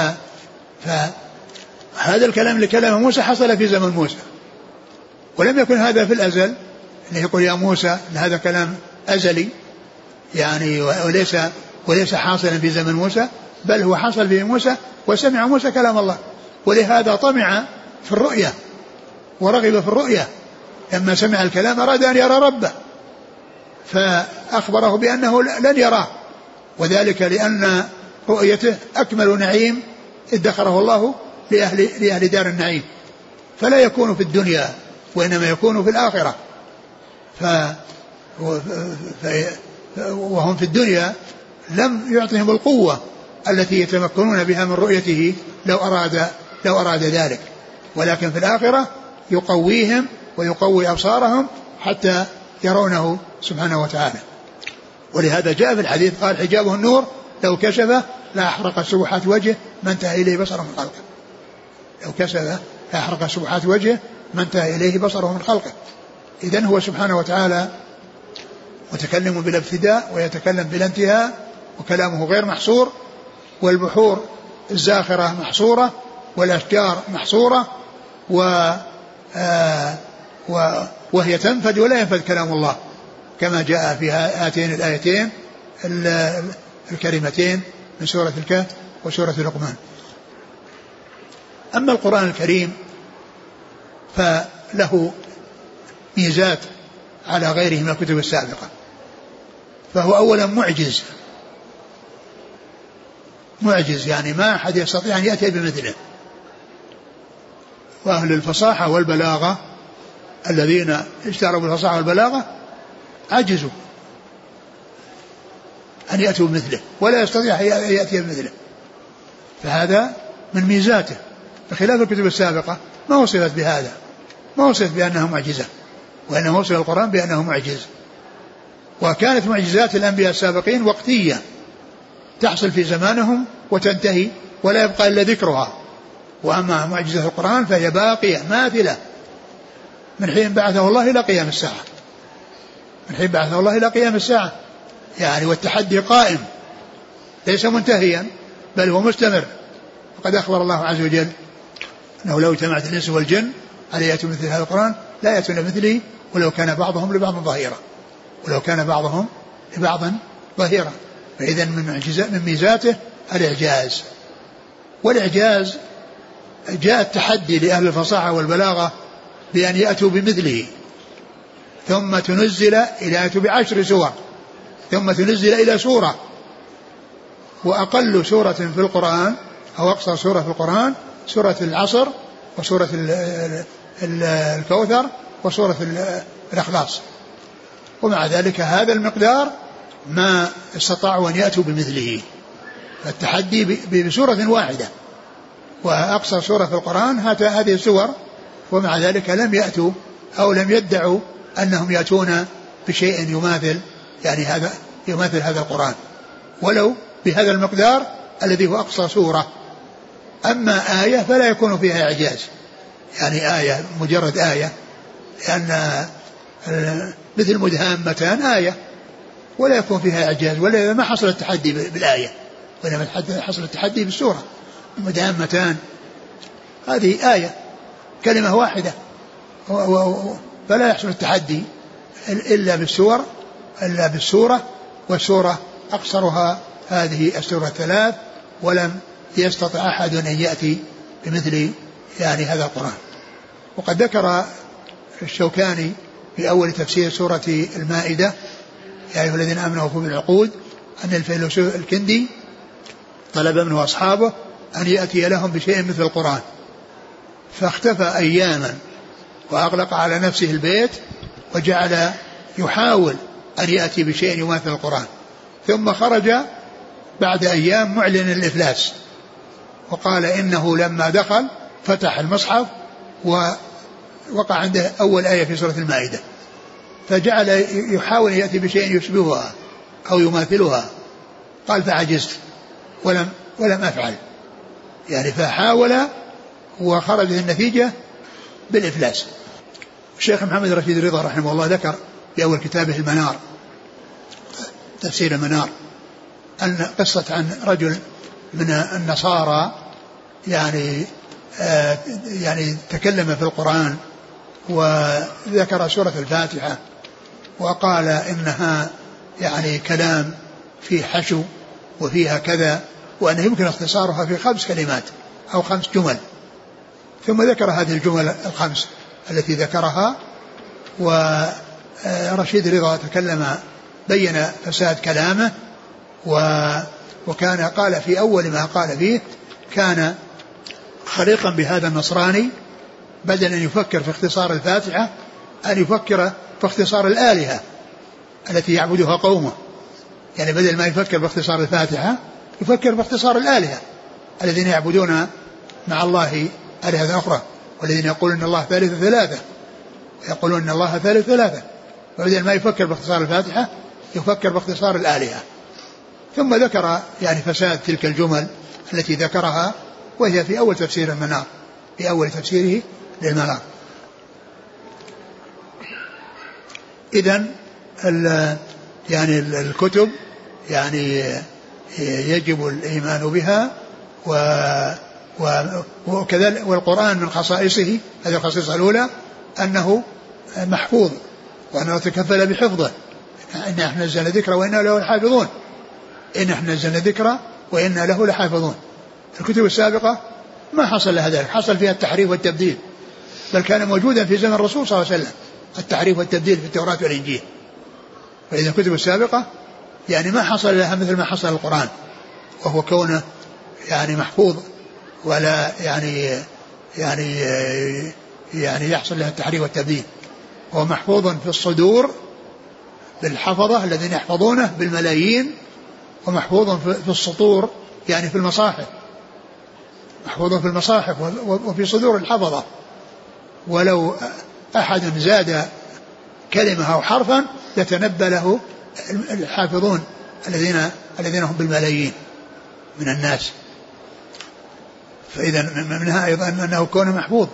فهذا الكلام اللي كلمه موسى حصل في زمن موسى. ولم يكن هذا في الأزل اللي يقول يا موسى إن هذا كلام أزلي يعني وليس وليس حاصلا في زمن موسى بل هو حصل في موسى وسمع موسى كلام الله. ولهذا طمع في الرؤيا ورغب في الرؤيا. لما سمع الكلام أراد أن يرى ربه فأخبره بأنه لن يراه. وذلك لأن رؤيته أكمل نعيم ادخره الله لأهل, لأهل دار النعيم. فلا يكون في الدنيا وإنما يكون في الآخرة. ف وهم في الدنيا لم يعطهم القوة التي يتمكنون بها من رؤيته لو أراد لو أراد ذلك. ولكن في الآخرة يقويهم ويقوي أبصارهم حتى يرونه سبحانه وتعالى. ولهذا جاء في الحديث قال حجابه النور لو كشفه لأحرق سبحات وجهه ما انتهى إليه بصره من خلقه. لو كشفه لأحرق سبحات وجهه ما انتهى إليه بصره من خلقه. إذا هو سبحانه وتعالى متكلم بلا ابتداء ويتكلم بلا انتهاء وكلامه غير محصور والبحور الزاخرة محصورة والأشجار محصورة و آه و وهي تنفد ولا ينفد كلام الله كما جاء في هاتين الآيتين الكريمتين من سورة الكهف وسورة لقمان. أما القرآن الكريم فله ميزات على غيره من الكتب السابقة فهو أولا معجز معجز يعني ما أحد يستطيع أن يأتي بمثله. وأهل الفصاحة والبلاغة الذين اشتهروا بالفصاحة والبلاغة عجزوا أن يأتوا بمثله ولا يستطيع أن يأتي بمثله. فهذا من ميزاته. بخلاف الكتب السابقة ما وصفت بهذا. ما وصفت بأنها معجزة وإنما وصف القرآن بأنه معجز. وكانت معجزات الأنبياء السابقين وقتية. تحصل في زمانهم وتنتهي ولا يبقى إلا ذكرها. وأما معجزة القرآن فهي باقية ماثلة. من حين بعثه الله إلى قيام الساعة. من حين بعثه الله إلى قيام الساعة. يعني والتحدي قائم. ليس منتهيا بل هو مستمر. وقد أخبر الله عز وجل أنه لو اجتمعت الإنس والجن على يأتوا مثل هذا القرآن؟ لا يأتون مثله ولو كان بعضهم لبعض ظهيرا. ولو كان بعضهم لبعض ظهيرا. فإذا من من ميزاته الإعجاز. والإعجاز جاء التحدي لأهل الفصاحة والبلاغة بأن يأتوا بمثله. ثم تنزل إلى يأتوا بعشر سور. ثم تنزل إلى سورة. وأقل سورة في القرآن أو أقصر سورة في القرآن سورة العصر وسورة الكوثر وسورة الإخلاص. ومع ذلك هذا المقدار ما استطاعوا أن يأتوا بمثله. التحدي بسورة واحدة. وأقصر سورة في القرآن هذه السور ومع ذلك لم يأتوا أو لم يدعوا أنهم يأتون بشيء يماثل يعني هذا يماثل هذا القرآن. ولو بهذا المقدار الذي هو أقصى سورة. أما آية فلا يكون فيها إعجاز. يعني آية مجرد آية. لأن مثل مدهامتان آية. ولا يكون فيها إعجاز ولا ما حصل التحدي بالآية وإنما حصل التحدي بالسورة. مدهامتان هذه آية كلمة واحدة. فلا يحصل التحدي إلا بالسور إلا بالسورة والسورة أقصرها هذه السورة الثلاث ولم يستطع أحد أن يأتي بمثل يعني هذا القرآن. وقد ذكر الشوكاني في أول تفسير سورة المائدة يا أيها الذين آمنوا وفوا بالعقود أن الفيلسوف الكندي طلب منه أصحابه أن يأتي لهم بشيء مثل القرآن. فاختفى أياما وأغلق على نفسه البيت وجعل يحاول أن يأتي بشيء يماثل القرآن. ثم خرج بعد أيام معلن الإفلاس وقال إنه لما دخل فتح المصحف ووقع عنده أول آية في سورة المائدة. فجعل يحاول أن يأتي بشيء يشبهها أو يماثلها. قال فعجزت. ولم ولم أفعل. يعني فحاول وخرجت النتيجة بالإفلاس. الشيخ محمد رشيد رضا رحمه الله ذكر في أول كتابه المنار تفسير المنار أن قصة عن رجل من النصارى يعني آه يعني تكلم في القرآن وذكر سورة الفاتحة. وقال إنها يعني كلام في حشو وفيها كذا وأنه يمكن اختصارها في خمس كلمات أو خمس جمل. ثم ذكر هذه الجمل الخمس التي ذكرها ورشيد رضا تكلم بين فساد كلامه و وكان قال في أول ما قال فيه كان خليقا بهذا النصراني بدل أن يفكر في اختصار الفاتحة أن يفكر في اختصار الآلهة التي يعبدها قومه. يعني بدل ما يفكر باختصار الفاتحة يفكر باختصار الآلهة الذين يعبدون مع الله آلهة أخرى والذين يقولون أن الله ثالث ثلاثة يقولون أن الله ثالث ثلاثة. فبدل ما يفكر باختصار الفاتحة يفكر باختصار الآلهة. ثم ذكر يعني فساد تلك الجمل التي ذكرها وهي في أول تفسير المنار في أول تفسيره للمنار. إذا يعني الكتب يعني يجب الإيمان بها و وكذلك والقرآن من خصائصه هذه الخصيصة الأولى أنه محفوظ وأنه تكفل بحفظه. إن إحنا نزلنا ذكر وإنا له لحافظون إن إحنا نزلنا ذكر وإنا له لحافظون. الكتب السابقة ما حصل لها ذلك حصل فيها التحريف والتبديل بل كان موجودا في زمن الرسول صلى الله عليه وسلم. التحريف والتبديل في التوراة والإنجيل. فإذا الكتب السابقة يعني ما حصل لها مثل ما حصل القرآن. وهو كونه يعني محفوظ ولا يعني يعني يعني يحصل لها التحريف والتبديل. هو محفوظ في الصدور للحفظة الذين يحفظونه بالملايين ومحفوظ في السطور يعني في المصاحف. محفوظ في المصاحف وفي صدور الحفظة. ولو أحد زاد كلمة أو حرفا يتنبى له الحافظون الذين الذين هم بالملايين من الناس. فإذا منها أيضا أنه كونه محفوظ.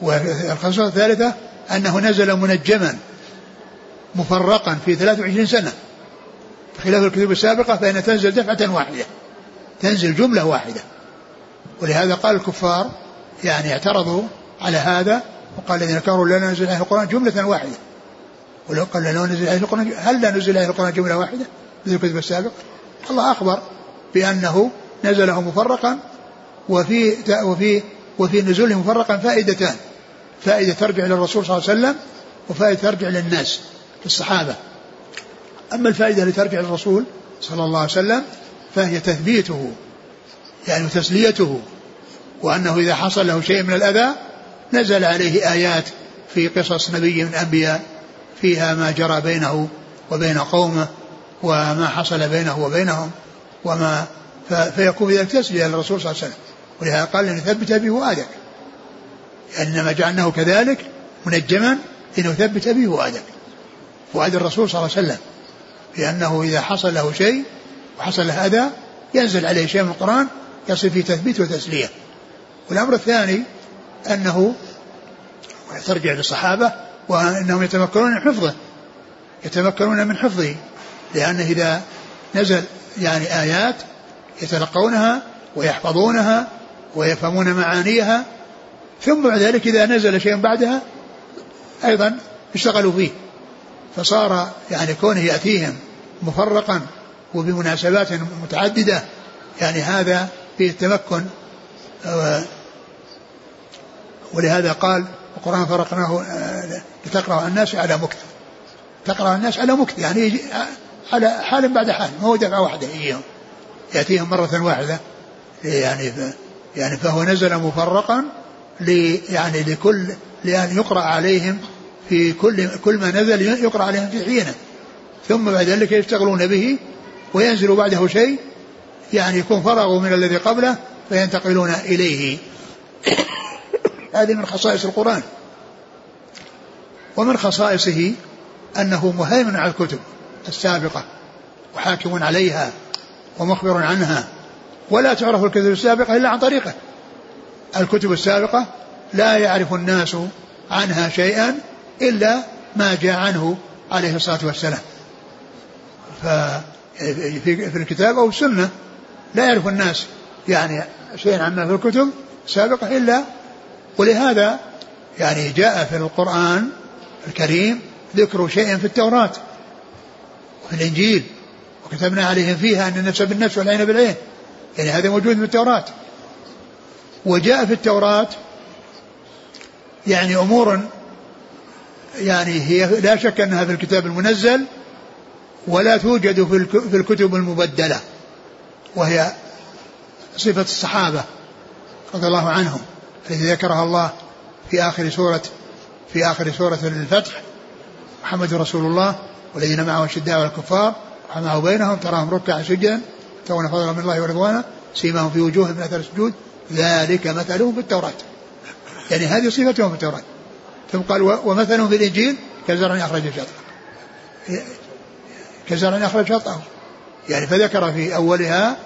والخصوصة الثالثة أنه نزل منجما مفرقا في 23 سنة. بخلاف الكتب السابقة فإنها تنزل دفعة واحدة تنزل جملة واحدة. ولهذا قال الكفار يعني اعترضوا على هذا وقال الذين كفروا لا ننزل عليه القرآن جملة واحدة. ولو قال لو نزل عليه القرآن هل لا نزل عليه القرآن جملة واحدة؟ مثل الكتب السابق. الله أخبر بأنه نزله مفرقا وفي وفي وفي نزوله مفرقا فائدتان. فائدة ترجع للرسول صلى الله عليه وسلم وفائدة ترجع للناس الصحابة. أما الفائدة التي ترجع للرسول صلى الله عليه وسلم فهي تثبيته يعني تسليته وأنه إذا حصل له شيء من الأذى نزل عليه آيات في قصص نبي من الأنبياء فيها ما جرى بينه وبين قومه وما حصل بينه وبينهم وما فيكون ذلك تسلية للرسول صلى الله عليه وسلم. ولهذا قال لنثبت به يعني إنما جعلناه كذلك منجما لنثبت به فؤادك فؤاد الرسول صلى الله عليه وسلم لأنه إذا حصل له شيء وحصل له أذى ينزل عليه شيء من القرآن يصل فيه تثبيت وتسلية. والأمر الثاني أنه ترجع للصحابة وأنهم يتمكنون من حفظه يتمكنون من حفظه لأنه إذا نزل يعني آيات يتلقونها ويحفظونها ويفهمون معانيها ثم بعد ذلك إذا نزل شيء بعدها أيضا اشتغلوا فيه. فصار يعني كونه يأتيهم مفرقا وبمناسبات متعددة يعني هذا فيه التمكن ولهذا قال القرآن فرقناه آه، لتقرأ الناس على مكث. تقرأ الناس على مكث يعني على حال بعد حال ما هو دفعة واحدة إياهم يأتيهم مرة واحدة يعني يعني فهو نزل مفرقا لي يعني لكل لأن يقرأ عليهم في كل كل ما نزل يقرأ عليهم في حينه. ثم بعد ذلك يشتغلون به وينزل بعده شيء يعني يكون فرغوا من الذي قبله فينتقلون إليه. هذه من خصائص القرآن. ومن خصائصه أنه مهيمن على الكتب السابقة وحاكم عليها ومخبر عنها. ولا تعرف الكتب السابقة إلا عن طريقه. الكتب السابقة لا يعرف الناس عنها شيئا إلا ما جاء عنه عليه الصلاة والسلام. ففي الكتاب أو السنة لا يعرف الناس يعني شيئا عما في الكتب السابقة إلا ولهذا يعني جاء في القرآن الكريم ذكر شيء في التوراة وفي الإنجيل وكتبنا عليهم فيها أن النفس بالنفس والعين بالعين يعني هذا موجود في التوراة. وجاء في التوراة يعني أمور يعني هي لا شك أنها في الكتاب المنزل ولا توجد في الكتب المبدلة وهي صفة الصحابة رضي الله عنهم. التي ذكرها الله في آخر سورة في آخر سورة الفتح محمد رسول الله والذين معه الشداء والكفار وحماه بينهم تراهم ركعا سجدا يبتغون فضلا من الله ورضوانه سيماهم في وجوههم من أثر السجود. ذلك مثلهم في التوراة. يعني هذه صفتهم في التوراة. ثم قال ومثلهم في الإنجيل كزرع أخرج شطأه. كزرع أخرج شطأه. يعني فذكر في أولها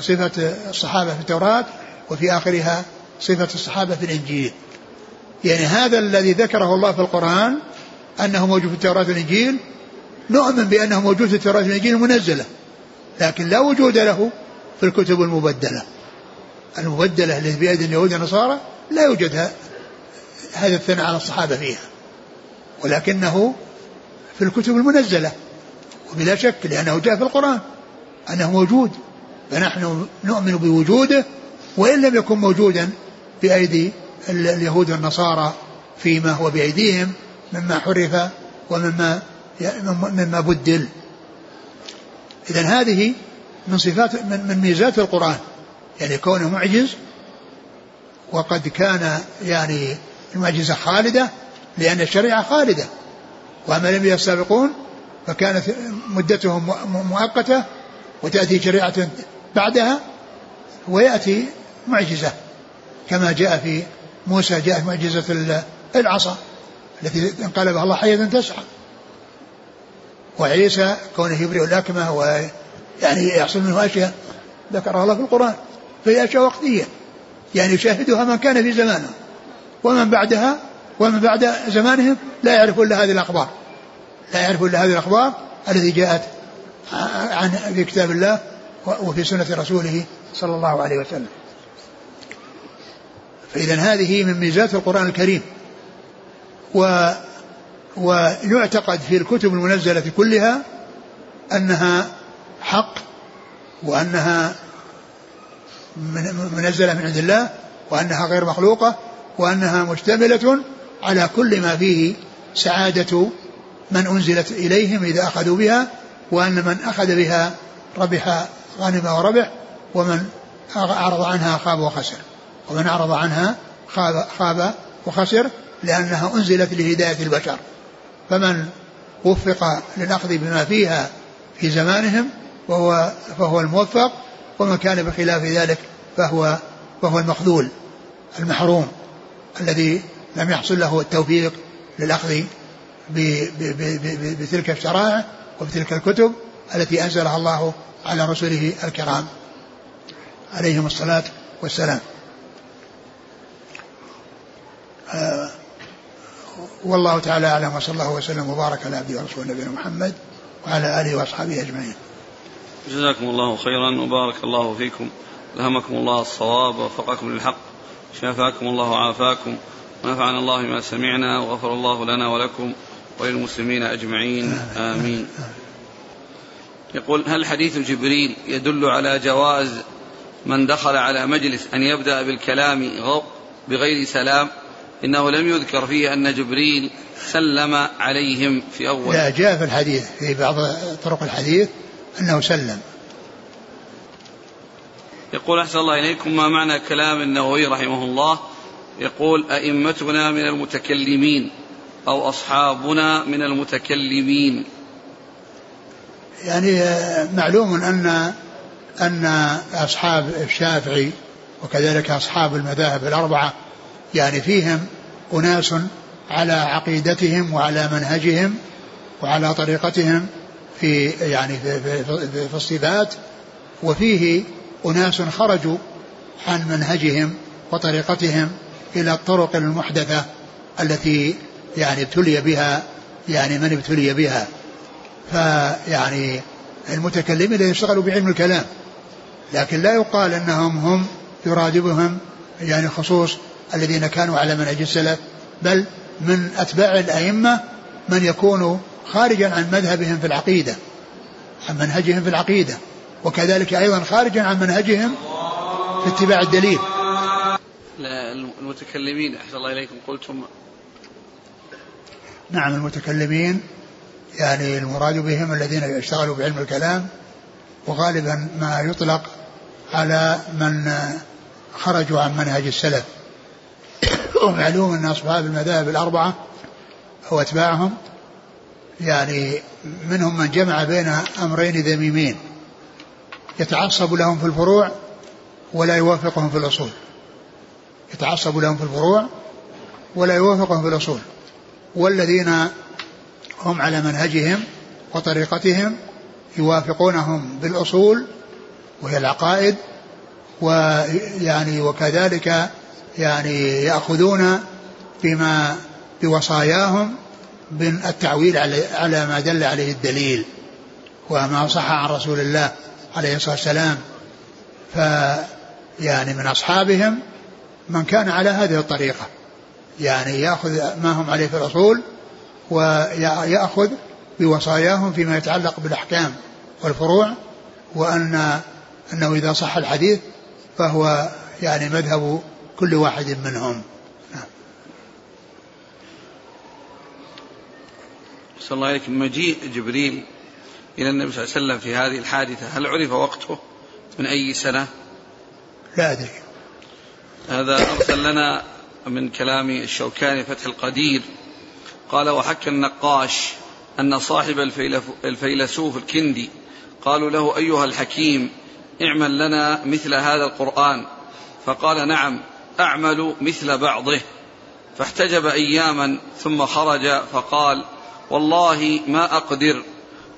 صفة الصحابة في التوراة وفي آخرها صفة الصحابة في الإنجيل. يعني هذا الذي ذكره الله في القرآن أنه موجود في التوراة والإنجيل نؤمن بأنه موجود في التوراة والإنجيل المنزلة لكن لا وجود له في الكتب المبدلة. المبدلة التي بأيدي اليهود والنصارى لا يوجد هذا الثناء على الصحابة فيها ولكنه في الكتب المنزلة وبلا شك لأنه جاء في القرآن أنه موجود فنحن نؤمن بوجوده وإن لم يكن موجودا بأيدي اليهود والنصارى فيما هو بأيديهم مما حرف ومما مما بدل. إذا هذه من صفات من, من ميزات القرآن. يعني كونه معجز وقد كان يعني المعجزة خالدة لأن الشريعة خالدة. وأما لم السابقون فكانت مدتهم مؤقتة وتأتي شريعة بعدها ويأتي معجزة. كما جاء في موسى جاءت معجزة العصا التي انقلبها الله حية تسعى وعيسى كونه يبرئ الأكمة ويعني يحصل منه أشياء ذكرها الله في القرآن فهي أشياء وقتية. يعني يشاهدها من كان في زمانه. ومن بعدها ومن بعد زمانهم لا يعرف إلا هذه الأخبار. لا يعرف إلا هذه الأخبار التي جاءت عن في كتاب الله وفي سنة رسوله صلى الله عليه وسلم. فإذا هذه من ميزات القرآن الكريم. و ويعتقد في الكتب المنزلة كلها أنها حق وأنها منزلة من عند الله وأنها غير مخلوقة وأنها مشتملة على كل ما فيه سعادة من أنزلت إليهم إذا أخذوا بها وأن من أخذ بها ربح غنم وربح ومن أعرض عنها خاب وخسر. ومن أعرض عنها خاب, خاب وخسر لأنها أنزلت لهداية البشر. فمن وفق للأخذ بما فيها في زمانهم وهو فهو الموفق ومن كان بخلاف ذلك فهو فهو المخذول المحروم الذي لم يحصل له التوفيق للأخذ بتلك الشرائع وبتلك الكتب التي أنزلها الله على رسله الكرام. عليهم الصلاة والسلام. والله تعالى أعلم وصلى الله وسلم وبارك على عبده ورسوله نبينا محمد وعلى آله وأصحابه أجمعين. جزاكم الله خيرا وبارك الله فيكم. ألهمكم الله الصواب ووفقكم للحق. شافاكم الله وعافاكم. ونفعنا الله بما سمعنا وغفر الله لنا ولكم وللمسلمين أجمعين. آمين. يقول هل حديث جبريل يدل على جواز من دخل على مجلس أن يبدأ بالكلام بغير سلام؟ إنه لم يذكر فيه أن جبريل سلم عليهم في أول لا جاء في الحديث في بعض طرق الحديث أنه سلم. يقول أحسن الله إليكم ما معنى كلام النووي رحمه الله؟ يقول أئمتنا من المتكلمين أو أصحابنا من المتكلمين. يعني معلوم أن أن أصحاب الشافعي وكذلك أصحاب المذاهب الأربعة يعني فيهم أناس على عقيدتهم وعلى منهجهم وعلى طريقتهم في يعني في, في, في, الصفات وفيه أناس خرجوا عن منهجهم وطريقتهم إلى الطرق المحدثة التي يعني ابتلي بها يعني من ابتلي بها. فيعني المتكلمين يشتغلوا بعلم الكلام لكن لا يقال أنهم هم يراد بهم يعني خصوص الذين كانوا على منهج السلف بل من أتباع الأئمة من يكون خارجا عن مذهبهم في العقيدة عن منهجهم في العقيدة وكذلك أيضا خارجا عن منهجهم في اتباع الدليل. المتكلمين أحسن الله إليكم قلتم. نعم المتكلمين يعني المراد بهم الذين يشتغلوا بعلم الكلام وغالبا ما يطلق على من خرجوا عن منهج السلف. ومعلوم أن أصحاب المذاهب الأربعة أو أتباعهم. يعني منهم من جمع بين أمرين ذميمين. يتعصب لهم في الفروع ولا يوافقهم في الأصول. يتعصب لهم في الفروع ولا يوافقهم في الأصول. والذين هم على منهجهم وطريقتهم يوافقونهم بالأصول وهي العقائد ويعني وكذلك يعني يأخذون بما بوصاياهم من التعويل على ما دل عليه الدليل وما صح عن رسول الله عليه الصلاة والسلام. ف يعني من أصحابهم من كان على هذه الطريقة. يعني يأخذ ما هم عليه في الاصول ويأخذ بوصاياهم فيما يتعلق بالأحكام والفروع وأن أنه إذا صح الحديث فهو يعني مذهب كل واحد منهم. نعم. صلى الله عليك. مجيء جبريل إلى النبي صلى الله عليه وسلم في هذه الحادثة. هل عرف وقته من أي سنة؟ لا أدري. هذا أرسل لنا من كلام الشوكاني فتح القدير. قال وحكى النقاش أن صاحب الفيلسوف الكندي قالوا له أيها الحكيم اعمل لنا مثل هذا القرآن. فقال نعم. أعمل مثل بعضه. فاحتجب أياما ثم خرج فقال والله ما أقدر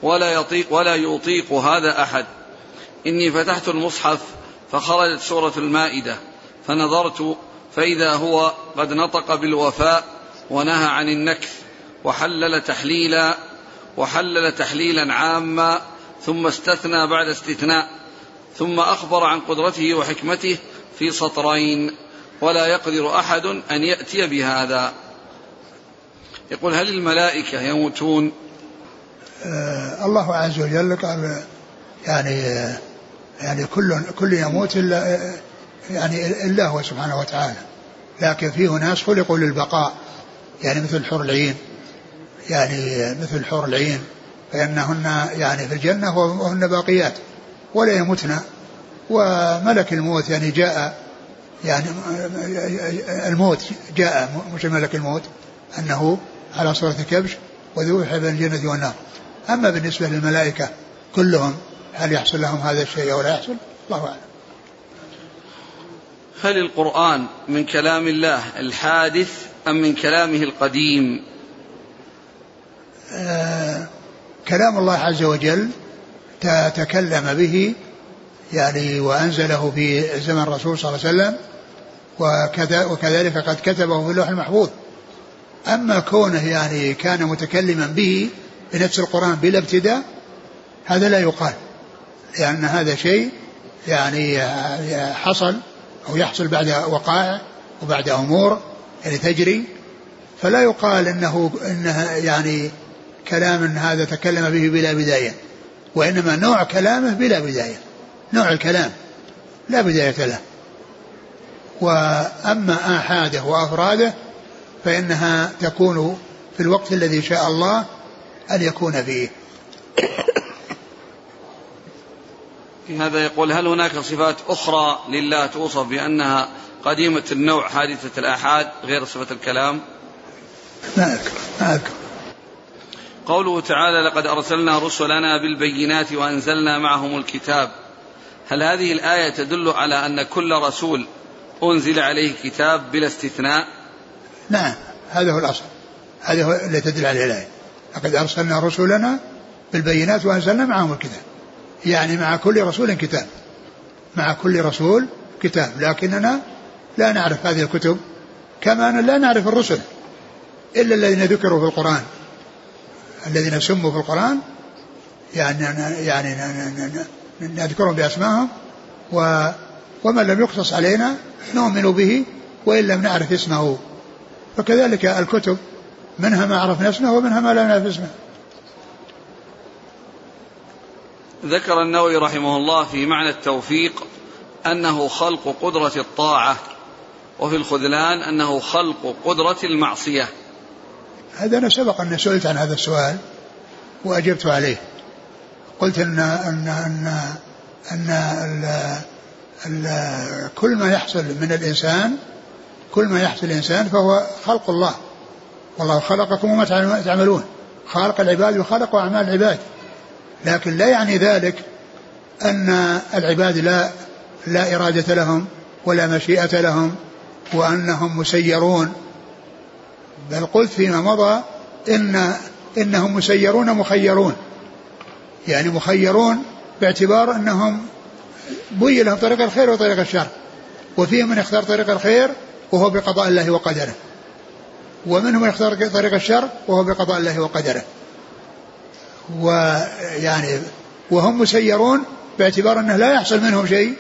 ولا يطيق ولا يطيق هذا أحد. إني فتحت المصحف فخرجت سورة المائدة فنظرت فإذا هو قد نطق بالوفاء ونهى عن النكث وحلل تحليلا وحلل تحليلا عاما ثم استثنى بعد استثناء ثم أخبر عن قدرته وحكمته في سطرين. ولا يقدر أحد أن يأتي بهذا. يقول هل الملائكة يموتون؟ آه الله عز وجل قال يعني يعني كل كل يموت إلا يعني الا هو سبحانه وتعالى. لكن فيه ناس خلقوا للبقاء يعني مثل حور العين يعني مثل حور العين فإنهن يعني في الجنة وهن باقيات ولا يموتن. وملك الموت يعني جاء يعني الموت جاء مش ملك الموت أنه على صورة كبش وذبح بين الجنة والنار. أما بالنسبة للملائكة كلهم هل يحصل لهم هذا الشيء أو لا يحصل؟ الله أعلم. هل القرآن من كلام الله الحادث أم من كلامه القديم؟ آه كلام الله عز وجل تكلم به يعني وأنزله في زمن الرسول صلى الله عليه وسلم وكذلك قد كتبه في اللوح المحفوظ. أما كونه يعني كان متكلما به بنفس القرآن بلا ابتداء هذا لا يقال. لأن هذا شيء يعني حصل أو يحصل بعد وقائع وبعد أمور يعني تجري. فلا يقال إنه إنه يعني كلام هذا تكلم به بلا بداية. وإنما نوع كلامه بلا بداية. نوع الكلام. لا بداية له. وأما آحاده وأفراده فإنها تكون في الوقت الذي شاء الله أن يكون فيه. في هذا يقول هل هناك صفات أخرى لله توصف بأنها قديمة النوع حادثة الآحاد غير صفة الكلام؟ ما أذكر ما أذكر قوله تعالى لقد أرسلنا رسلنا بالبينات وأنزلنا معهم الكتاب. هل هذه الآية تدل على أن كل رسول أنزل عليه كتاب بلا استثناء؟ نعم هذا هو الأصل. هذا هو اللي تدل عليه الآية. لقد أرسلنا رسلنا بالبينات وأنزلنا معهم الكتاب. يعني مع كل رسول كتاب. مع كل رسول كتاب. لكننا لا نعرف هذه الكتب كما لا نعرف الرسل إلا الذين ذكروا في القرآن. الذين سموا في القرآن يعني يعني نذكرهم بأسمائهم و ومن لم يقصص علينا نؤمن به وإن لم نعرف اسمه. فكذلك الكتب منها ما عرفنا اسمه ومنها ما لا نعرف اسمه. ذكر النووي رحمه الله في معنى التوفيق أنه خلق قدرة الطاعة وفي الخذلان أنه خلق قدرة المعصية. هذا أنا سبق أن سئلت عن هذا السؤال وأجبت عليه. قلت أن أن أن أن ال كل ما يحصل من الإنسان كل ما يحصل الإنسان فهو خلق الله. والله خلقكم وما تعملون. خالق العباد وخلق أعمال العباد. لكن لا يعني ذلك أن العباد لا لا إرادة لهم ولا مشيئة لهم وأنهم مسيرون. بل قلت فيما مضى إن إنهم مسيرون مخيرون. يعني مخيرون باعتبار أنهم بين لهم طريق الخير وطريق الشر. وفيهم من يختار طريق الخير وهو بقضاء الله وقدره. ومنهم من يختار طريق الشر وهو بقضاء الله وقدره. ويعني وهم مسيرون باعتبار أنه لا يحصل منهم شيء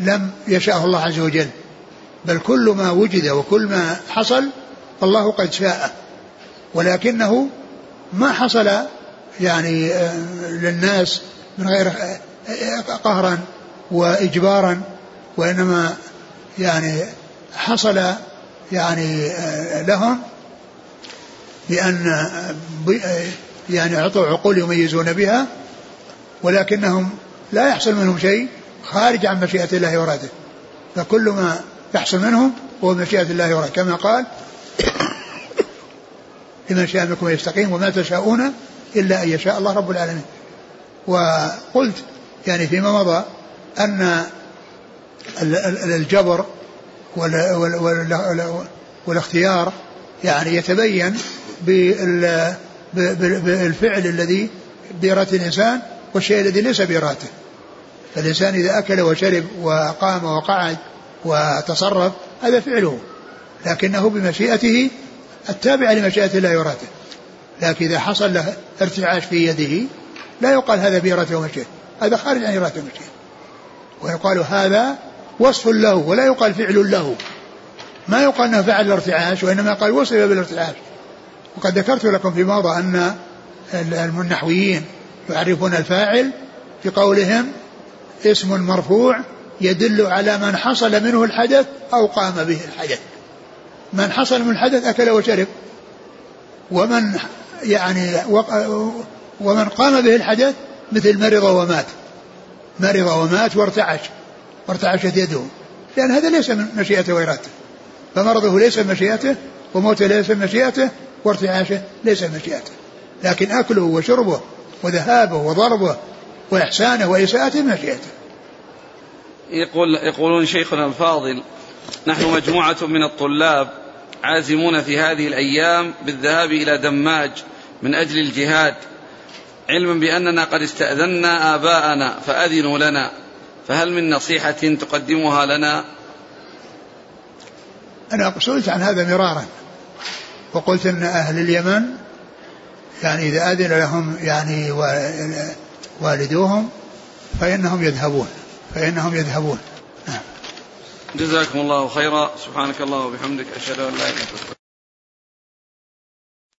لم يشاءه الله عز وجل. بل كل ما وجد وكل ما حصل فالله قد شاء. ولكنه ما حصل يعني آه، للناس من غير آه، قهرا وإجبارا وإنما يعني حصل يعني آه، لهم بأن يعني اعطوا عقول يميزون بها ولكنهم لا يحصل منهم شيء خارج عن مشيئة الله وراده فكل ما يحصل منهم هو مشيئة الله وراده كما قال لمن شاء منكم يستقيم وما تشاءون إلا أن يشاء الله رب العالمين. وقلت يعني فيما مضى أن الجبر والاختيار يعني يتبين بالفعل الذي بإرادة الإنسان والشيء الذي ليس بإرادته فالإنسان إذا أكل وشرب وقام وقعد وتصرف هذا فعله لكنه بمشيئته التابعة لمشيئة الله وإرادته لكن إذا حصل له ارتعاش في يده لا يقال هذا بإرادته ومشيئته. هذا خارج عن إرادته ومشيئته ويقال هذا وصف له ولا يقال فعل له. ما يقال إنه فعل الارتعاش وإنما قال وصف بالارتعاش. وقد ذكرت لكم في موضع أن النحويين يعرفون الفاعل في قولهم اسم مرفوع يدل على من حصل منه الحدث أو قام به الحدث. من حصل من الحدث أكل وشرب. ومن يعني ومن قام به الحدث مثل مرض ومات. مرض ومات وارتعش. وارتعشت يده. لأن هذا ليس من مشيئته وإرادته. فمرضه ليس من مشيئته وموته ليس من مشيئته وارتعاشه ليس من مشيئته. لكن أكله وشربه وذهابه وضربه وإحسانه وإساءته من مشيئته. يقول يقولون شيخنا الفاضل نحن مجموعة من الطلاب عازمون في هذه الأيام بالذهاب إلى دماج من أجل الجهاد. علما بأننا قد استأذنا آباءنا فأذنوا لنا. فهل من نصيحة تقدمها لنا؟ أنا سئلت عن هذا مرارا. وقلت أن أهل اليمن يعني إذا أذن لهم يعني والدوهم فإنهم يذهبون. فإنهم يذهبون. جزاكم الله خيرا. سبحانك الله وبحمدك. أشهد أن لا إله إلا أنت.